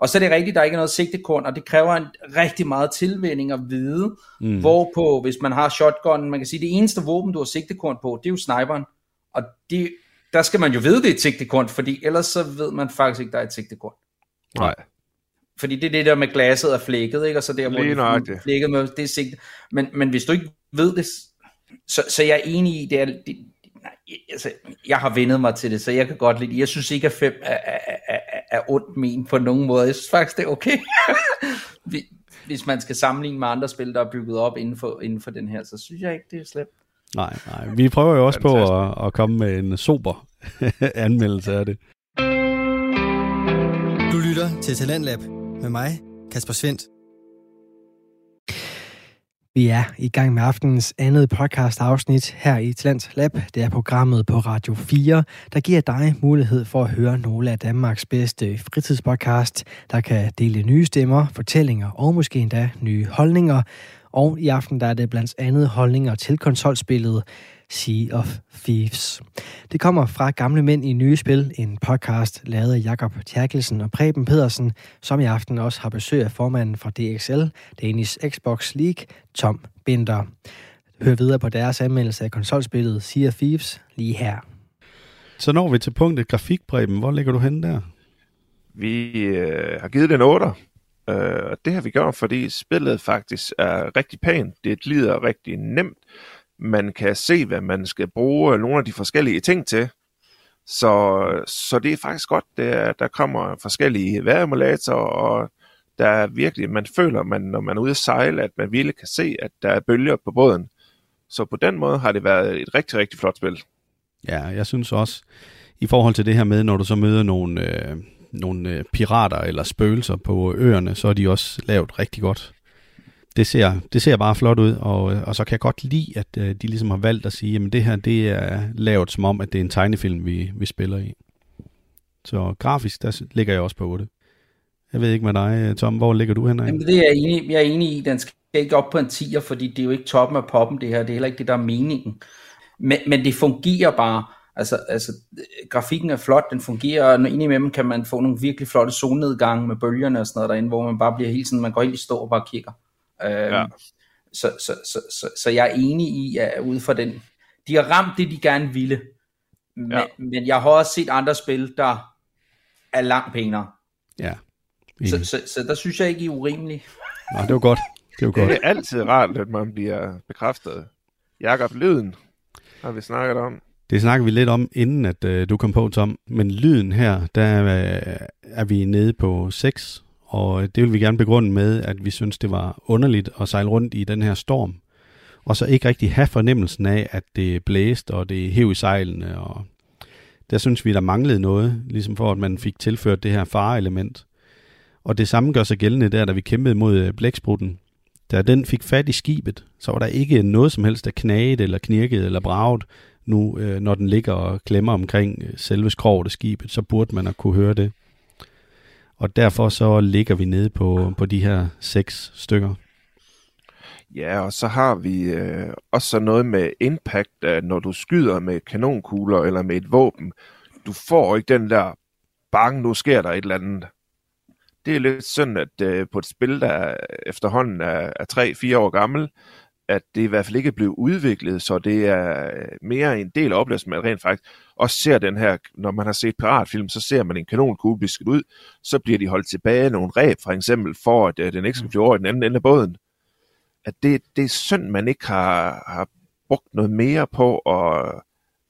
Og så er det rigtigt, der ikke er noget sigtekorn, og det kræver en rigtig meget tilvænning at vide, mm. hvorpå, hvis man har shotgun, man kan sige, det eneste våben, du har sigtekorn på, det er jo sniperen. Og det, der skal man jo vide, det er et sigtekorn, fordi ellers så ved man faktisk ikke, der er et sigtekorn. Nej. Fordi det er det der med glasset er flækket, ikke? Og så der, hvor det er flækket med, det er sigte. Men, men hvis du ikke ved det, så, så jeg er enig i, det er, det, nej, altså, jeg har vendet mig til det, så jeg kan godt lide det. Jeg synes ikke, at 5 er, er, er, ondt men på nogen måde. Jeg synes faktisk, det er okay. Vi- hvis man skal sammenligne med andre spil, der er bygget op inden for, inden for den her, så synes jeg ikke, det er slemt. nej, nej. Vi prøver jo også på at, at komme med en sober anmeldelse af det. Du lytter til Talentlab med mig, Kasper Svendt. Vi er i gang med aftenens andet podcast afsnit her i Talent Lab. Det er programmet på Radio 4, der giver dig mulighed for at høre nogle af Danmarks bedste fritidspodcast, der kan dele nye stemmer, fortællinger og måske endda nye holdninger. Og i aften der er det blandt andet holdninger til konsolspillet Sea of Thieves. Det kommer fra Gamle Mænd i Nye Spil, en podcast lavet af Jakob Terkelsen og Preben Pedersen, som i aften også har besøg af formanden fra DXL, Danish Xbox League, Tom Binder. Hør videre på deres anmeldelse af konsolspillet Sea of Thieves lige her. Så når vi til punktet grafikbredden. Hvor ligger du henne der? Vi øh, har givet den 8. Øh, og det har vi gjort, fordi spillet faktisk er rigtig pænt. Det glider rigtig nemt. Man kan se, hvad man skal bruge nogle af de forskellige ting til. Så, så det er faktisk godt, der, der kommer forskellige vejremulatorer, og der er virkelig, man føler, man, når man er ude at sejle, at man virkelig kan se, at der er bølger på båden. Så på den måde har det været et rigtig, rigtig flot spil. Ja, jeg synes også, i forhold til det her med, når du så møder nogle, øh, nogle øh, pirater eller spøgelser på øerne, så er de også lavet rigtig godt. Det ser, det ser bare flot ud, og, øh, og så kan jeg godt lide, at øh, de ligesom har valgt at sige, at det her det er lavet som om, at det er en tegnefilm, vi, vi spiller i. Så grafisk, der ligger jeg også på 8. Jeg ved ikke med dig, Tom, hvor ligger du henne? Jamen, det er jeg enig, jeg er enig i. Den skal ikke op på en 10'er, fordi det er jo ikke toppen af poppen, det her. Det er heller ikke det, der er meningen. Men, men det fungerer bare. Altså, altså, grafikken er flot, den fungerer, og indimellem kan man få nogle virkelig flotte solnedgange med bølgerne og sådan noget derinde, hvor man bare bliver helt sådan, man går helt i stå og bare kigger. Øhm, Ja. så, så, så, så, så jeg er enig i, at ud fra den, de har ramt det, de gerne ville. Men, Ja. men jeg har også set andre spil, der er langt pænere. Ja. Så, så, så der synes jeg ikke, I er urimelige. Nå, det var godt. Det var godt. Det er altid rart, at man bliver bekræftet. Jakob Lyden har vi snakket om. Det snakker vi lidt om, inden at øh, du kom på, Tom. Men lyden her, der øh, er vi nede på 6, og øh, det vil vi gerne begrunde med, at vi synes, det var underligt at sejle rundt i den her storm. Og så ikke rigtig have fornemmelsen af, at det blæste, og det hæv i sejlene. Og der synes vi, der manglede noget, ligesom for at man fik tilført det her fareelement. Og det samme gør sig gældende der, da vi kæmpede mod øh, blæksprutten. Da den fik fat i skibet, så var der ikke noget som helst, der knagede eller knirkede eller braget, nu, øh, når den ligger og klemmer omkring øh, selve skroget af skibet, så burde man at kunne høre det. Og derfor så ligger vi nede på, på de her seks stykker. Ja, og så har vi øh, også sådan noget med impact, at når du skyder med kanonkugler eller med et våben, du får ikke den der, bang, nu sker der et eller andet. Det er lidt synd, at øh, på et spil, der efterhånden er, er 3-4 år gammel, at det i hvert fald ikke er blevet udviklet, så det er øh, mere en del af oplevelsen, man rent faktisk også ser den her, når man har set piratfilm, så ser man en kanonkugle blive skudt ud, så bliver de holdt tilbage af nogle ræb, for eksempel, for at øh, den ikke skal flyve over i den anden ende af båden. At det, det er synd, man ikke har, har brugt noget mere på at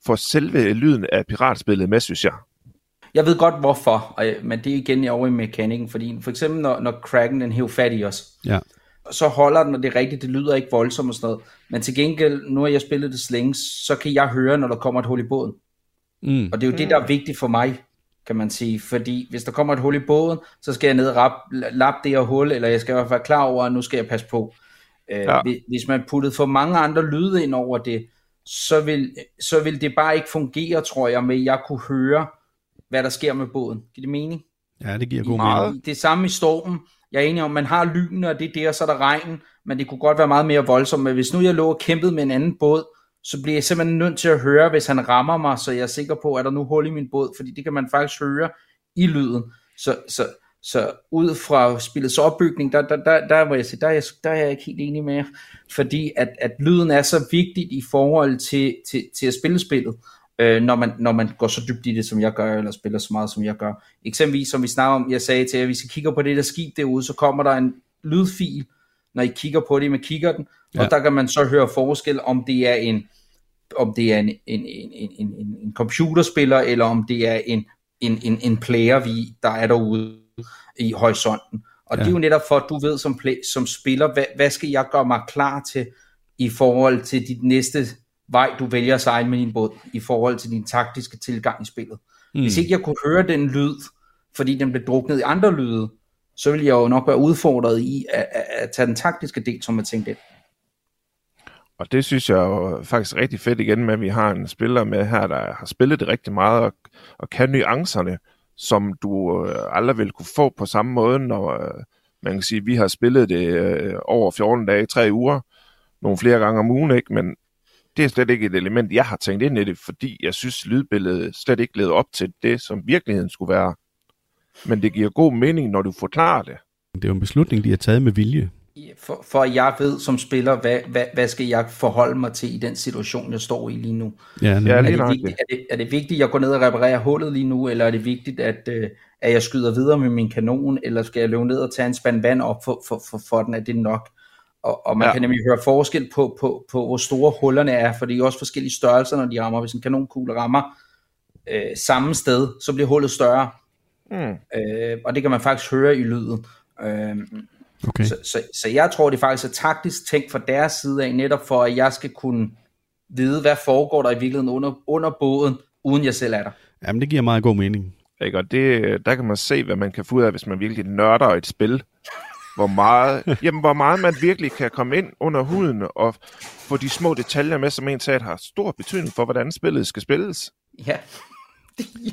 få selve lyden af piratspillet med, synes jeg. Jeg ved godt hvorfor, og, jeg- men det er igen over i mekanikken, fordi for eksempel når, når Kraken den hæver fat i os, Ja, så holder den, og det er rigtigt, det lyder ikke voldsomt og sådan noget, men til gengæld, nu har jeg spillet det så længe, så kan jeg høre, når der kommer et hul i båden. mm, Og det er jo det, der er vigtigt for mig, kan man sige, fordi hvis der kommer et hul i båden, så skal jeg ned og rap, lap det her hul, eller jeg skal i hvert fald klar over, at nu skal jeg passe på. Øh, ja. Hvis man puttede for mange andre lyde ind over det, så vil, så vil det bare ikke fungere, tror jeg, med at jeg kunne høre, hvad der sker med båden. Giver det mening? Ja det giver god Meget. mening. Det samme i stormen. Jeg er enig om, man har lynene, og det er der, så er der regnen, men det kunne godt være meget mere voldsomt. Men hvis nu jeg lå og kæmpede med en anden båd, så bliver jeg simpelthen nødt til at høre, hvis han rammer mig, så jeg er sikker på, at der nu hul i min båd, fordi det kan man faktisk høre i lyden. Så, så, så ud fra spillets opbygning, der, der, der, der, hvor jeg siger, der, er jeg, der er jeg ikke helt enig med jer, fordi at, at lyden er så vigtigt i forhold til, til, til at spille spillet, øh, når, man, når man går så dybt i det, som jeg gør, eller spiller så meget, som jeg gør. Eksempelvis, som vi snakker om, jeg sagde til jer, hvis I kigger på det der skib derude, så kommer der en lydfil, når I kigger på det med kikkerten, ja. og der kan man så høre forskel, om det er en om det er en, en, en, en, en, en computerspiller, eller om det er en, en, en, en player, vi, der er derude i horisonten. Og ja. det er jo netop for, at du ved som, play, som spiller, hvad, hvad skal jeg gøre mig klar til i forhold til dit næste vej, du vælger at sejle med din båd, i forhold til din taktiske tilgang i spillet. Mm. Hvis ikke jeg kunne høre den lyd, fordi den blev druknet i andre lyde, så ville jeg jo nok være udfordret i at, at, at tage den taktiske del, som jeg tænkte ind. Og det synes jeg er faktisk rigtig fedt igen med, at vi har en spiller med her, der har spillet det rigtig meget og, og kan nuancerne, som du øh, aldrig vil kunne få på samme måde, når øh, man kan sige, at vi har spillet det øh, over 14 dage, tre uger, nogle flere gange om ugen, ikke? men det er slet ikke et element, jeg har tænkt ind i det, fordi jeg synes, lydbilledet slet ikke leder op til det, som virkeligheden skulle være. Men det giver god mening, når du forklarer det. Det er jo en beslutning, de har taget med vilje. For, for jeg ved som spiller, hvad, hvad, hvad skal jeg forholde mig til i den situation, jeg står i lige nu. Ja, ja, er, det vigtigt, er, det, er det vigtigt, at jeg går ned og reparerer hullet lige nu, eller er det vigtigt, at, øh, at jeg skyder videre med min kanon, eller skal jeg løbe ned og tage en spand vand op for, for, for, for den, er det nok? Og, og man ja. kan nemlig høre forskel på, på, på, hvor store hullerne er, for det er også forskellige størrelser, når de rammer. Hvis en kanonkugle rammer øh, samme sted, så bliver hullet større. Mm. Øh, og det kan man faktisk høre i lyden. Øh, Okay. Så, så, så jeg tror, det faktisk er taktisk tænkt fra deres side af, netop for at jeg skal kunne vide, hvad foregår der i virkeligheden under, under båden, uden jeg selv er der. Jamen, det giver meget god mening. Ikke? Og det, der kan man se, hvad man kan få ud af, hvis man virkelig nørder et spil. Hvor meget, jamen, hvor meget man virkelig kan komme ind under huden og få de små detaljer med, som en sagde, har stor betydning for, hvordan spillet skal spilles. Ja.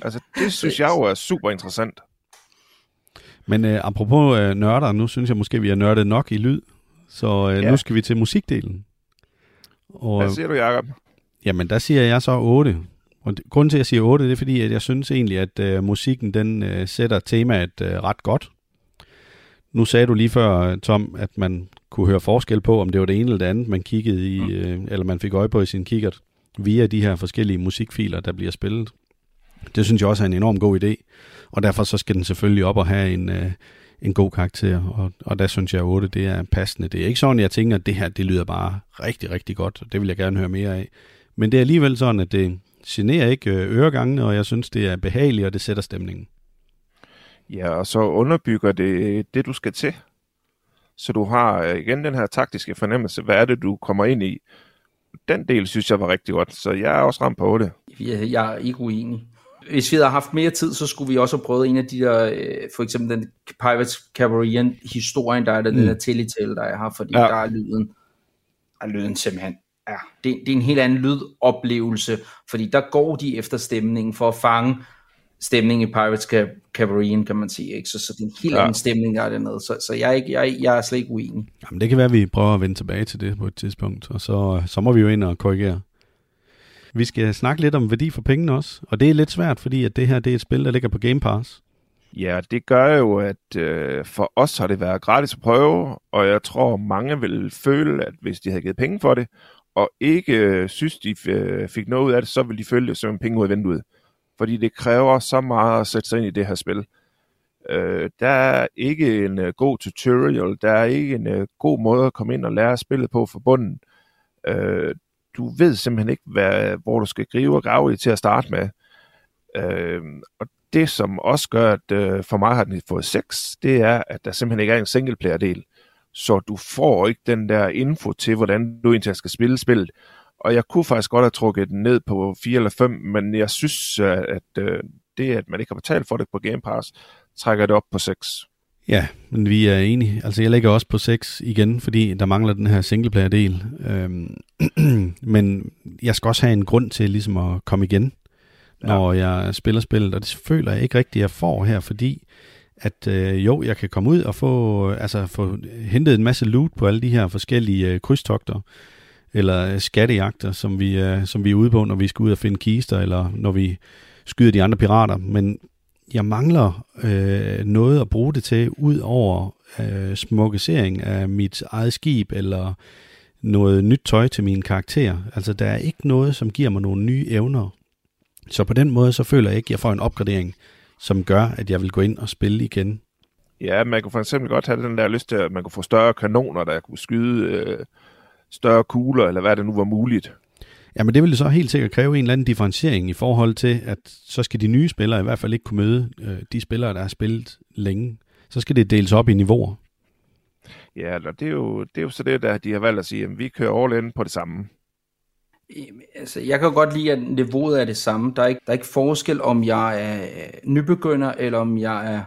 altså, det synes jeg jo er super interessant. Men øh, apropos øh, nørder, nu synes jeg måske, vi har nørdet nok i lyd, så øh, ja. nu skal vi til musikdelen. Og, Hvad siger du, Jacob? Jamen, der siger jeg så 8. Og grunden til, at jeg siger 8, det er fordi, at jeg synes egentlig, at øh, musikken den øh, sætter temaet øh, ret godt. Nu sagde du lige før, Tom, at man kunne høre forskel på, om det var det ene eller det andet, man kiggede i, mm. øh, eller man fik øje på i sin kikkert, via de her forskellige musikfiler, der bliver spillet. Det synes jeg også er en enorm god idé og derfor så skal den selvfølgelig op og have en, øh, en god karakter, og, og der synes jeg, at 8 det er passende. Det er ikke sådan, jeg tænker, at det her det lyder bare rigtig, rigtig godt, og det vil jeg gerne høre mere af. Men det er alligevel sådan, at det generer ikke øh, øregangene, og jeg synes, det er behageligt, og det sætter stemningen. Ja, og så underbygger det det, du skal til. Så du har øh, igen den her taktiske fornemmelse, hvad er det, du kommer ind i. Den del synes jeg var rigtig godt, så jeg er også ramt på det. Jeg, jeg er ikke uenig hvis vi havde haft mere tid, så skulle vi også have prøvet en af de der, øh, for eksempel den Pirates Caribbean historien, der er der, mm. den der Telltale, der jeg har, fordi ja. der er lyden, er lyden simpelthen, ja, det, det er en helt anden lydoplevelse, fordi der går de efter stemningen for at fange stemningen i Pirates Caribbean, kan man sige, ikke? Så, så det er en helt ja. anden stemning, der er dernede, så, så jeg, er ikke, jeg, jeg er slet ikke uenig. Jamen det kan være, at vi prøver at vende tilbage til det på et tidspunkt, og så, så må vi jo ind og korrigere. Vi skal snakke lidt om værdi for pengene også, og det er lidt svært, fordi at det her det er et spil, der ligger på Game Pass. Ja, det gør jo, at øh, for os har det været gratis at prøve, og jeg tror, mange vil føle, at hvis de havde givet penge for det, og ikke øh, synes, de øh, fik noget ud af det, så vil de føle det som penge ud af vinduet. Fordi det kræver så meget at sætte sig ind i det her spil. Øh, der er ikke en øh, god tutorial, der er ikke en øh, god måde at komme ind og lære spillet på for bunden. Øh, du ved simpelthen ikke, hvad, hvor du skal gribe og grave i til at starte med. Øh, og det, som også gør, at øh, for mig har den fået 6, det er, at der simpelthen ikke er en singleplayer-del. Så du får ikke den der info til, hvordan du egentlig skal spille spillet. Og jeg kunne faktisk godt have trukket den ned på 4 eller 5, men jeg synes, at øh, det, at man ikke har betalt for det på Game Pass, trækker det op på 6. Ja, men vi er enige. Altså, jeg lægger også på 6 igen, fordi der mangler den her singleplayer-del. Øhm, men jeg skal også have en grund til ligesom at komme igen, når ja. jeg spiller spillet, og det føler jeg ikke rigtigt, jeg får her, fordi at øh, jo, jeg kan komme ud og få, altså, få hentet en masse loot på alle de her forskellige øh, krydstogter, eller skattejagter, som vi, er, som vi er ude på, når vi skal ud og finde kister, eller når vi skyder de andre pirater. Men jeg mangler øh, noget at bruge det til, ud over øh, smukkesering af mit eget skib, eller noget nyt tøj til mine karakterer. Altså, der er ikke noget, som giver mig nogle nye evner. Så på den måde, så føler jeg ikke, at jeg får en opgradering, som gør, at jeg vil gå ind og spille igen. Ja, man kunne for eksempel godt have den der lyst til, at man kunne få større kanoner, der kunne skyde øh, større kugler, eller hvad det nu var muligt. Ja, men det ville så helt sikkert kræve en eller anden differentiering i forhold til, at så skal de nye spillere i hvert fald ikke kunne møde øh, de spillere, der har spillet længe. Så skal det deles op i niveauer. Ja, og det er jo, det er jo så det, der de har valgt at sige, at vi kører all in på det samme. Altså, jeg kan godt lide, at niveauet er det samme. Der er ikke, der er ikke forskel, om jeg er nybegynder, eller om jeg er,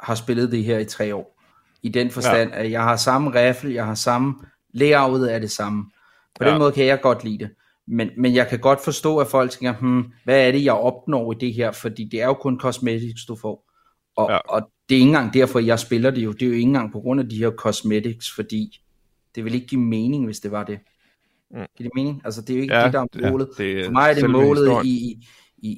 har spillet det her i tre år. I den forstand, ja. at jeg har samme rifle, jeg har samme layoutet af det samme. På ja. den måde kan jeg godt lide det. Men, men jeg kan godt forstå, at folk tænker, hmm, hvad er det, jeg opnår i det her? Fordi det er jo kun cosmetics, du får. Og, ja. og det er ikke engang derfor, jeg spiller det jo. Det er jo ikke engang på grund af de her cosmetics, fordi det vil ikke give mening, hvis det var det. Mm. Giver det mening? Altså, det er jo ikke ja, det, der er målet. Ja, det er For mig er det målet i, i, i,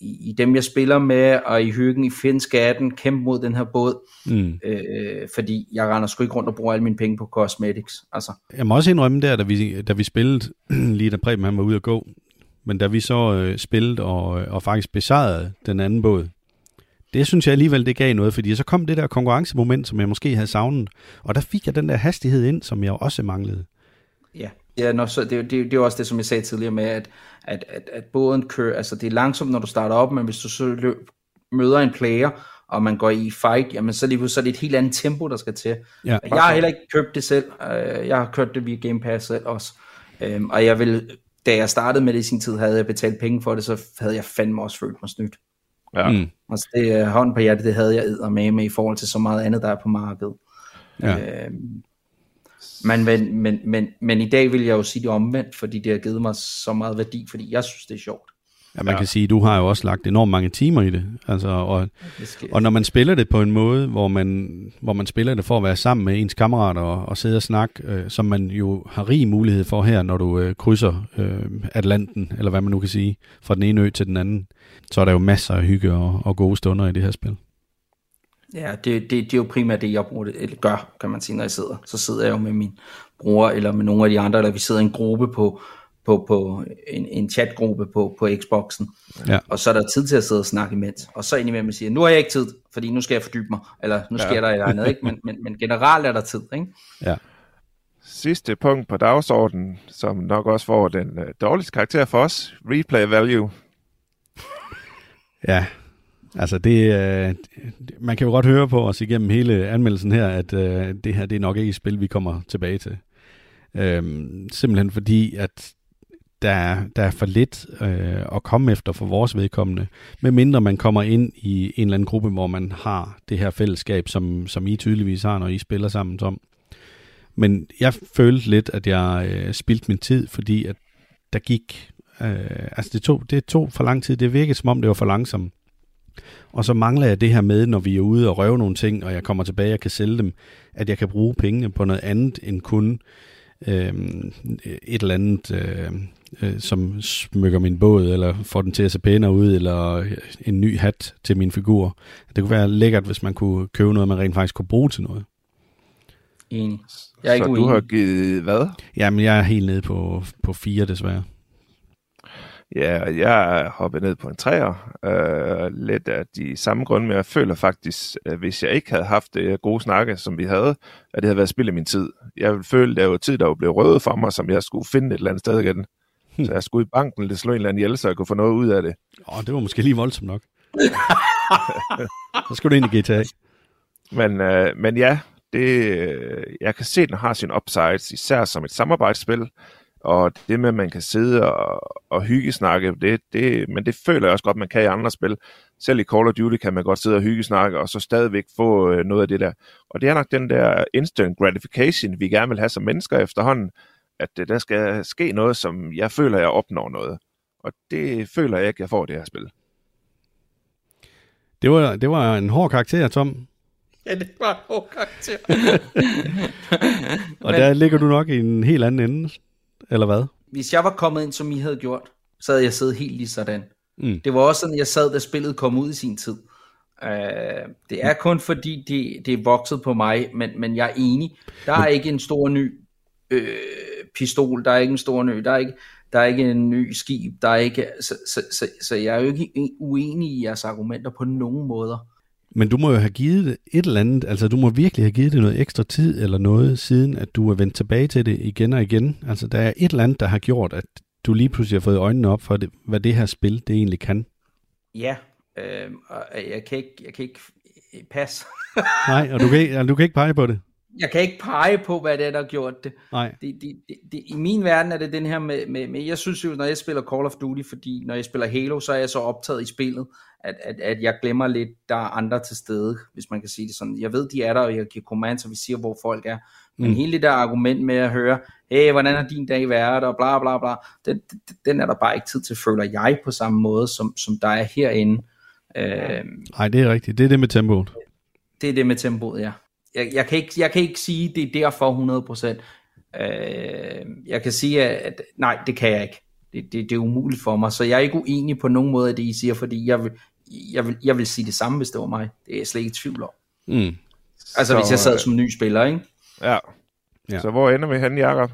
i, i dem, jeg spiller med, og i hyggen i Finskatten, kæmpe mod den her båd, mm. øh, fordi jeg render sgu ikke rundt og bruger alle mine penge på cosmetics. Altså. Jeg må også indrømme der, da vi, da vi spillede, lige da Preben han var ude at gå, men da vi så øh, spillede og, og faktisk besejrede den anden båd, det synes jeg alligevel, det gav noget, fordi så kom det der konkurrencemoment, som jeg måske havde savnet, og der fik jeg den der hastighed ind, som jeg også manglede. Ja, ja nå, så det, det, det er også det, som jeg sagde tidligere med, at, at, at, at båden kører, altså det er langsomt, når du starter op, men hvis du så løb, møder en player, og man går i fight, jamen så, lige, så er det et helt andet tempo, der skal til. Ja. Jeg har heller ikke købt det selv, øh, jeg har kørt det via Game Pass selv også, øhm, og jeg vil, da jeg startede med det i sin tid, havde jeg betalt penge for det, så havde jeg fandme også følt mig snydt. Ja. Mm. Altså det uh, hånd på hjertet, det havde jeg med med i forhold til så meget andet, der er på markedet. Ja. Øh, men, men, men, men, men i dag vil jeg jo sige det omvendt, fordi det har givet mig så meget værdi, fordi jeg synes, det er sjovt. Ja, man ja. kan sige, at du har jo også lagt enormt mange timer i det. Altså, og, det og når man spiller det på en måde, hvor man, hvor man spiller det for at være sammen med ens kammerater og, og sidde og snakke, øh, som man jo har rig mulighed for her, når du øh, krydser øh, Atlanten, eller hvad man nu kan sige, fra den ene ø til den anden, så er der jo masser af hygge og, og gode stunder i det her spil. Ja, det, det, det er jo primært det, jeg bruger det, eller gør, kan man sige, når jeg sidder. Så sidder jeg jo med min bror, eller med nogle af de andre, eller vi sidder i en gruppe på, på, på en, en chatgruppe på, på Xboxen. Ja. Og så er der tid til at sidde og snakke imens. Og så indimellem siger, nu har jeg ikke tid, fordi nu skal jeg fordybe mig, eller nu sker ja. der et eller andet, ikke? Men, men, men generelt er der tid, ikke? Ja. Sidste punkt på dagsordenen, som nok også får den uh, dårligste karakter for os, replay value. Ja, altså det, øh, man kan jo godt høre på os igennem hele anmeldelsen her, at øh, det her det er nok ikke et spil, vi kommer tilbage til. Øh, simpelthen fordi, at der er, der er for lidt øh, at komme efter for vores vedkommende, medmindre man kommer ind i en eller anden gruppe, hvor man har det her fællesskab, som, som I tydeligvis har, når I spiller sammen som. Men jeg følte lidt, at jeg øh, spildte min tid, fordi at der gik, øh, altså det tog, det tog for lang tid, det virkede som om det var for langsomt. Og så mangler jeg det her med, når vi er ude og røve nogle ting, og jeg kommer tilbage og kan sælge dem, at jeg kan bruge pengene på noget andet end kun øh, et eller andet øh, øh, som smykker min båd, eller får den til at se pænere ud, eller en ny hat til min figur. Det kunne være lækkert, hvis man kunne købe noget, man rent faktisk kunne bruge til noget. Enig. Jeg er ikke Så uenig. du har givet hvad? Jamen, jeg er helt nede på, på fire, desværre. Ja, jeg er hoppet ned på en træer. Øh, lidt af de samme grunde, men jeg føler faktisk, at hvis jeg ikke havde haft det gode snakke, som vi havde, at det havde været spild af min tid. Jeg føle, at det var tid, der var blevet røget for mig, som jeg skulle finde et eller andet sted igen. Hmm. Så jeg skulle i banken lidt slå en eller anden ihjel, så jeg kunne få noget ud af det. Åh, oh, det var måske lige voldsomt nok. så skulle du ind i GTA. Men, øh, men ja, det, jeg kan se, at den har sin upsides, især som et samarbejdsspil. Og det med, at man kan sidde og, og hyggesnakke, det, det, men det føler jeg også godt, man kan i andre spil. Selv i Call of Duty kan man godt sidde og hyggesnakke, og så stadigvæk få øh, noget af det der. Og det er nok den der instant gratification, vi gerne vil have som mennesker efterhånden at øh, der skal ske noget, som jeg føler, jeg opnår noget. Og det føler jeg ikke, jeg får det her spil. Det var, det var en hård karakter, Tom. Ja, det var en hård karakter. Og der ligger du nok i en helt anden ende, eller hvad? Hvis jeg var kommet ind, som I havde gjort, så havde jeg siddet helt lige sådan. Mm. Det var også sådan, jeg sad, da spillet kom ud i sin tid. Uh, det er kun fordi, det, det er vokset på mig, men, men jeg er enig. Der er ikke en stor ny øh, pistol, der er ikke en stor ny, der er ikke, der er ikke en ny skib, der er ikke, så, så, så, så jeg er jo ikke uenig i jeres argumenter på nogen måder. Men du må jo have givet det et eller andet, altså du må virkelig have givet det noget ekstra tid eller noget, siden at du er vendt tilbage til det igen og igen. Altså der er et eller andet, der har gjort, at du lige pludselig har fået øjnene op for, det, hvad det her spil det egentlig kan. Ja, øh, og jeg kan ikke, jeg kan ikke passe. Nej, og du kan, ikke, du kan ikke pege på det. Jeg kan ikke pege på, hvad det er, der har gjort det. Nej. Det, det, det, det. I min verden er det den her med, med, med, jeg synes jo, når jeg spiller Call of Duty, fordi når jeg spiller Halo, så er jeg så optaget i spillet, at, at, at jeg glemmer lidt, der er andre til stede, hvis man kan sige det sådan. Jeg ved, de er der, og jeg giver commands, og vi siger, hvor folk er. Men mm. hele det der argument med at høre, hey, hvordan har din dag været, og bla bla bla, den, den er der bare ikke tid til, føler jeg, på samme måde, som, som der er herinde. Øh, Nej, det er rigtigt. Det er det med tempoet. Det er det med tempoet, ja. Jeg, jeg, kan, ikke, jeg kan ikke sige, det er derfor 100%. Øh, jeg kan sige, at nej, det kan jeg ikke. Det, det, det er umuligt for mig, så jeg er ikke uenig på nogen måde af det, I siger, fordi jeg vil, jeg vil, jeg vil sige det samme, hvis det var mig. Det er jeg slet ikke i tvivl om. Mm. Altså, så, hvis jeg sad som ny spiller, ikke? Ja. ja. Så hvor ender vi hen, Jacob?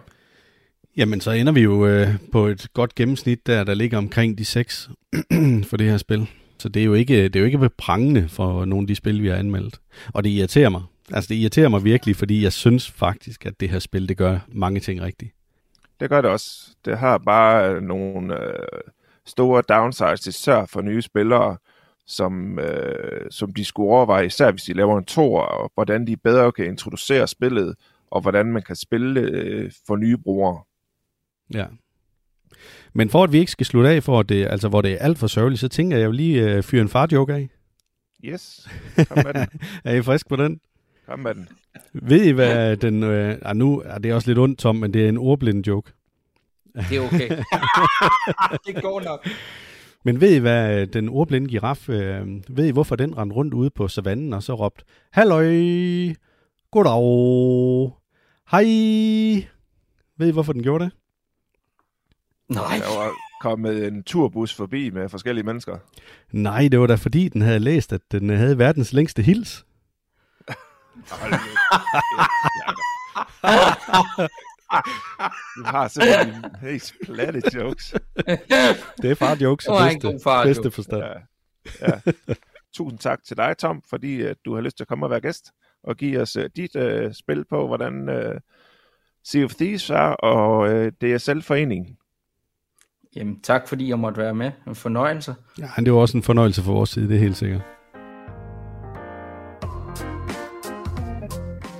Jamen, så ender vi jo øh, på et godt gennemsnit der, der ligger omkring de 6 for det her spil. Så det er jo ikke, det er jo ikke prangende for nogle af de spil, vi har anmeldt. Og det irriterer mig. Altså, det irriterer mig virkelig, fordi jeg synes faktisk, at det her spil, det gør mange ting rigtigt. Det gør det også. Det har bare nogle øh, store downsides, især for nye spillere, som, øh, som de skulle overveje, især hvis de laver en tor, og hvordan de bedre kan introducere spillet, og hvordan man kan spille øh, for nye brugere. Ja. Men for at vi ikke skal slutte af, for at det, altså, hvor det er alt for sørgeligt, så tænker jeg jo lige øh, fyre en far-joke af. Yes, er I frisk på den? Kom med den. Ved I, hvad den... Øh, ah, nu er det også lidt ondt, Tom, men det er en ordblind joke. Det er okay. det går nok. Men ved I, hvad den ordblinde giraf, øh, ved I, hvorfor den rendte rundt ude på savannen og så råbte, Halløj, goddag, hej. Ved I, hvorfor den gjorde det? Nej. Der var kommet en turbus forbi med forskellige mennesker. Nej, det var da fordi, den havde læst, at den havde verdens længste hils. Du har simpelthen helt platte jokes. Det er far jokes i bedste, far bedste forstand. Ja. Ja. Tusind tak til dig, Tom, fordi uh, du har lyst til at komme og være gæst og give os uh, dit uh, spil på, hvordan uh, Sea of Thieves er og uh, DSL-foreningen. Jamen, tak fordi jeg måtte være med. En fornøjelse. Ja, det var også en fornøjelse for vores side, det er helt sikkert.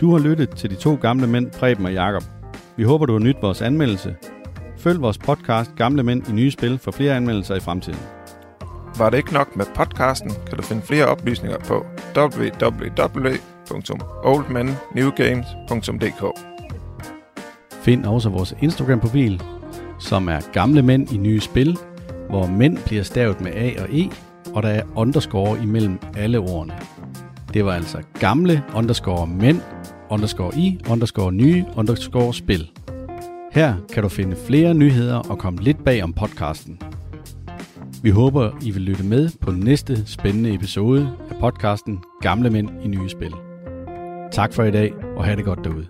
Du har lyttet til de to gamle mænd, Preben og Jakob. Vi håber, du har nydt vores anmeldelse. Følg vores podcast Gamle Mænd i Nye Spil for flere anmeldelser i fremtiden. Var det ikke nok med podcasten, kan du finde flere oplysninger på www.oldmennewgames.dk Find også vores Instagram-profil, som er Gamle Mænd i Nye Spil, hvor mænd bliver stavet med A og E, og der er underscore imellem alle ordene. Det var altså gamle underscore mænd underscore i, underscore nye, underscore spil. Her kan du finde flere nyheder og komme lidt bag om podcasten. Vi håber, I vil lytte med på næste spændende episode af podcasten Gamle Mænd i Nye Spil. Tak for i dag, og have det godt derude.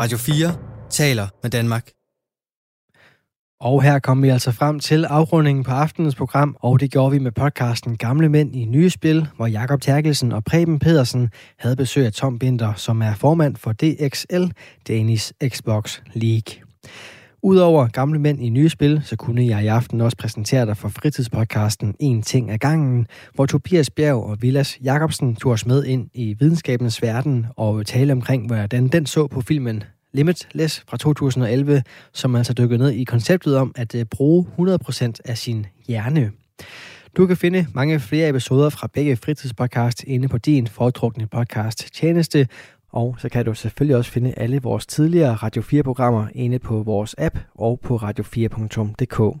Radio 4 taler med Danmark. Og her kom vi altså frem til afrundingen på aftenens program, og det gjorde vi med podcasten Gamle Mænd i Nye Spil, hvor Jakob Terkelsen og Preben Pedersen havde besøg af Tom Binder, som er formand for DXL, Danish Xbox League. Udover Gamle Mænd i Nye Spil, så kunne jeg i aften også præsentere dig for fritidspodcasten En Ting af Gangen, hvor Tobias Bjerg og Vilas Jacobsen tog os med ind i videnskabens verden og tale omkring, hvordan den så på filmen Limitless fra 2011, som altså dykker ned i konceptet om at øh, bruge 100% af sin hjerne. Du kan finde mange flere episoder fra begge fritidspodcast inde på din foretrukne podcast tjeneste, og så kan du selvfølgelig også finde alle vores tidligere Radio 4-programmer inde på vores app og på radio4.dk.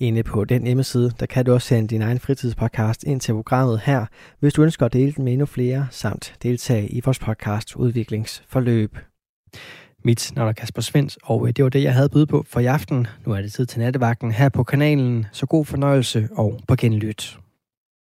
Inde på den hjemmeside, der kan du også sende din egen fritidspodcast ind til programmet her, hvis du ønsker at dele den med endnu flere, samt deltage i vores podcast udviklingsforløb. Mit navn er Kasper Svens, og øh, det var det, jeg havde byde på for i aften. Nu er det tid til nattevagten her på kanalen, så god fornøjelse og på genlyt.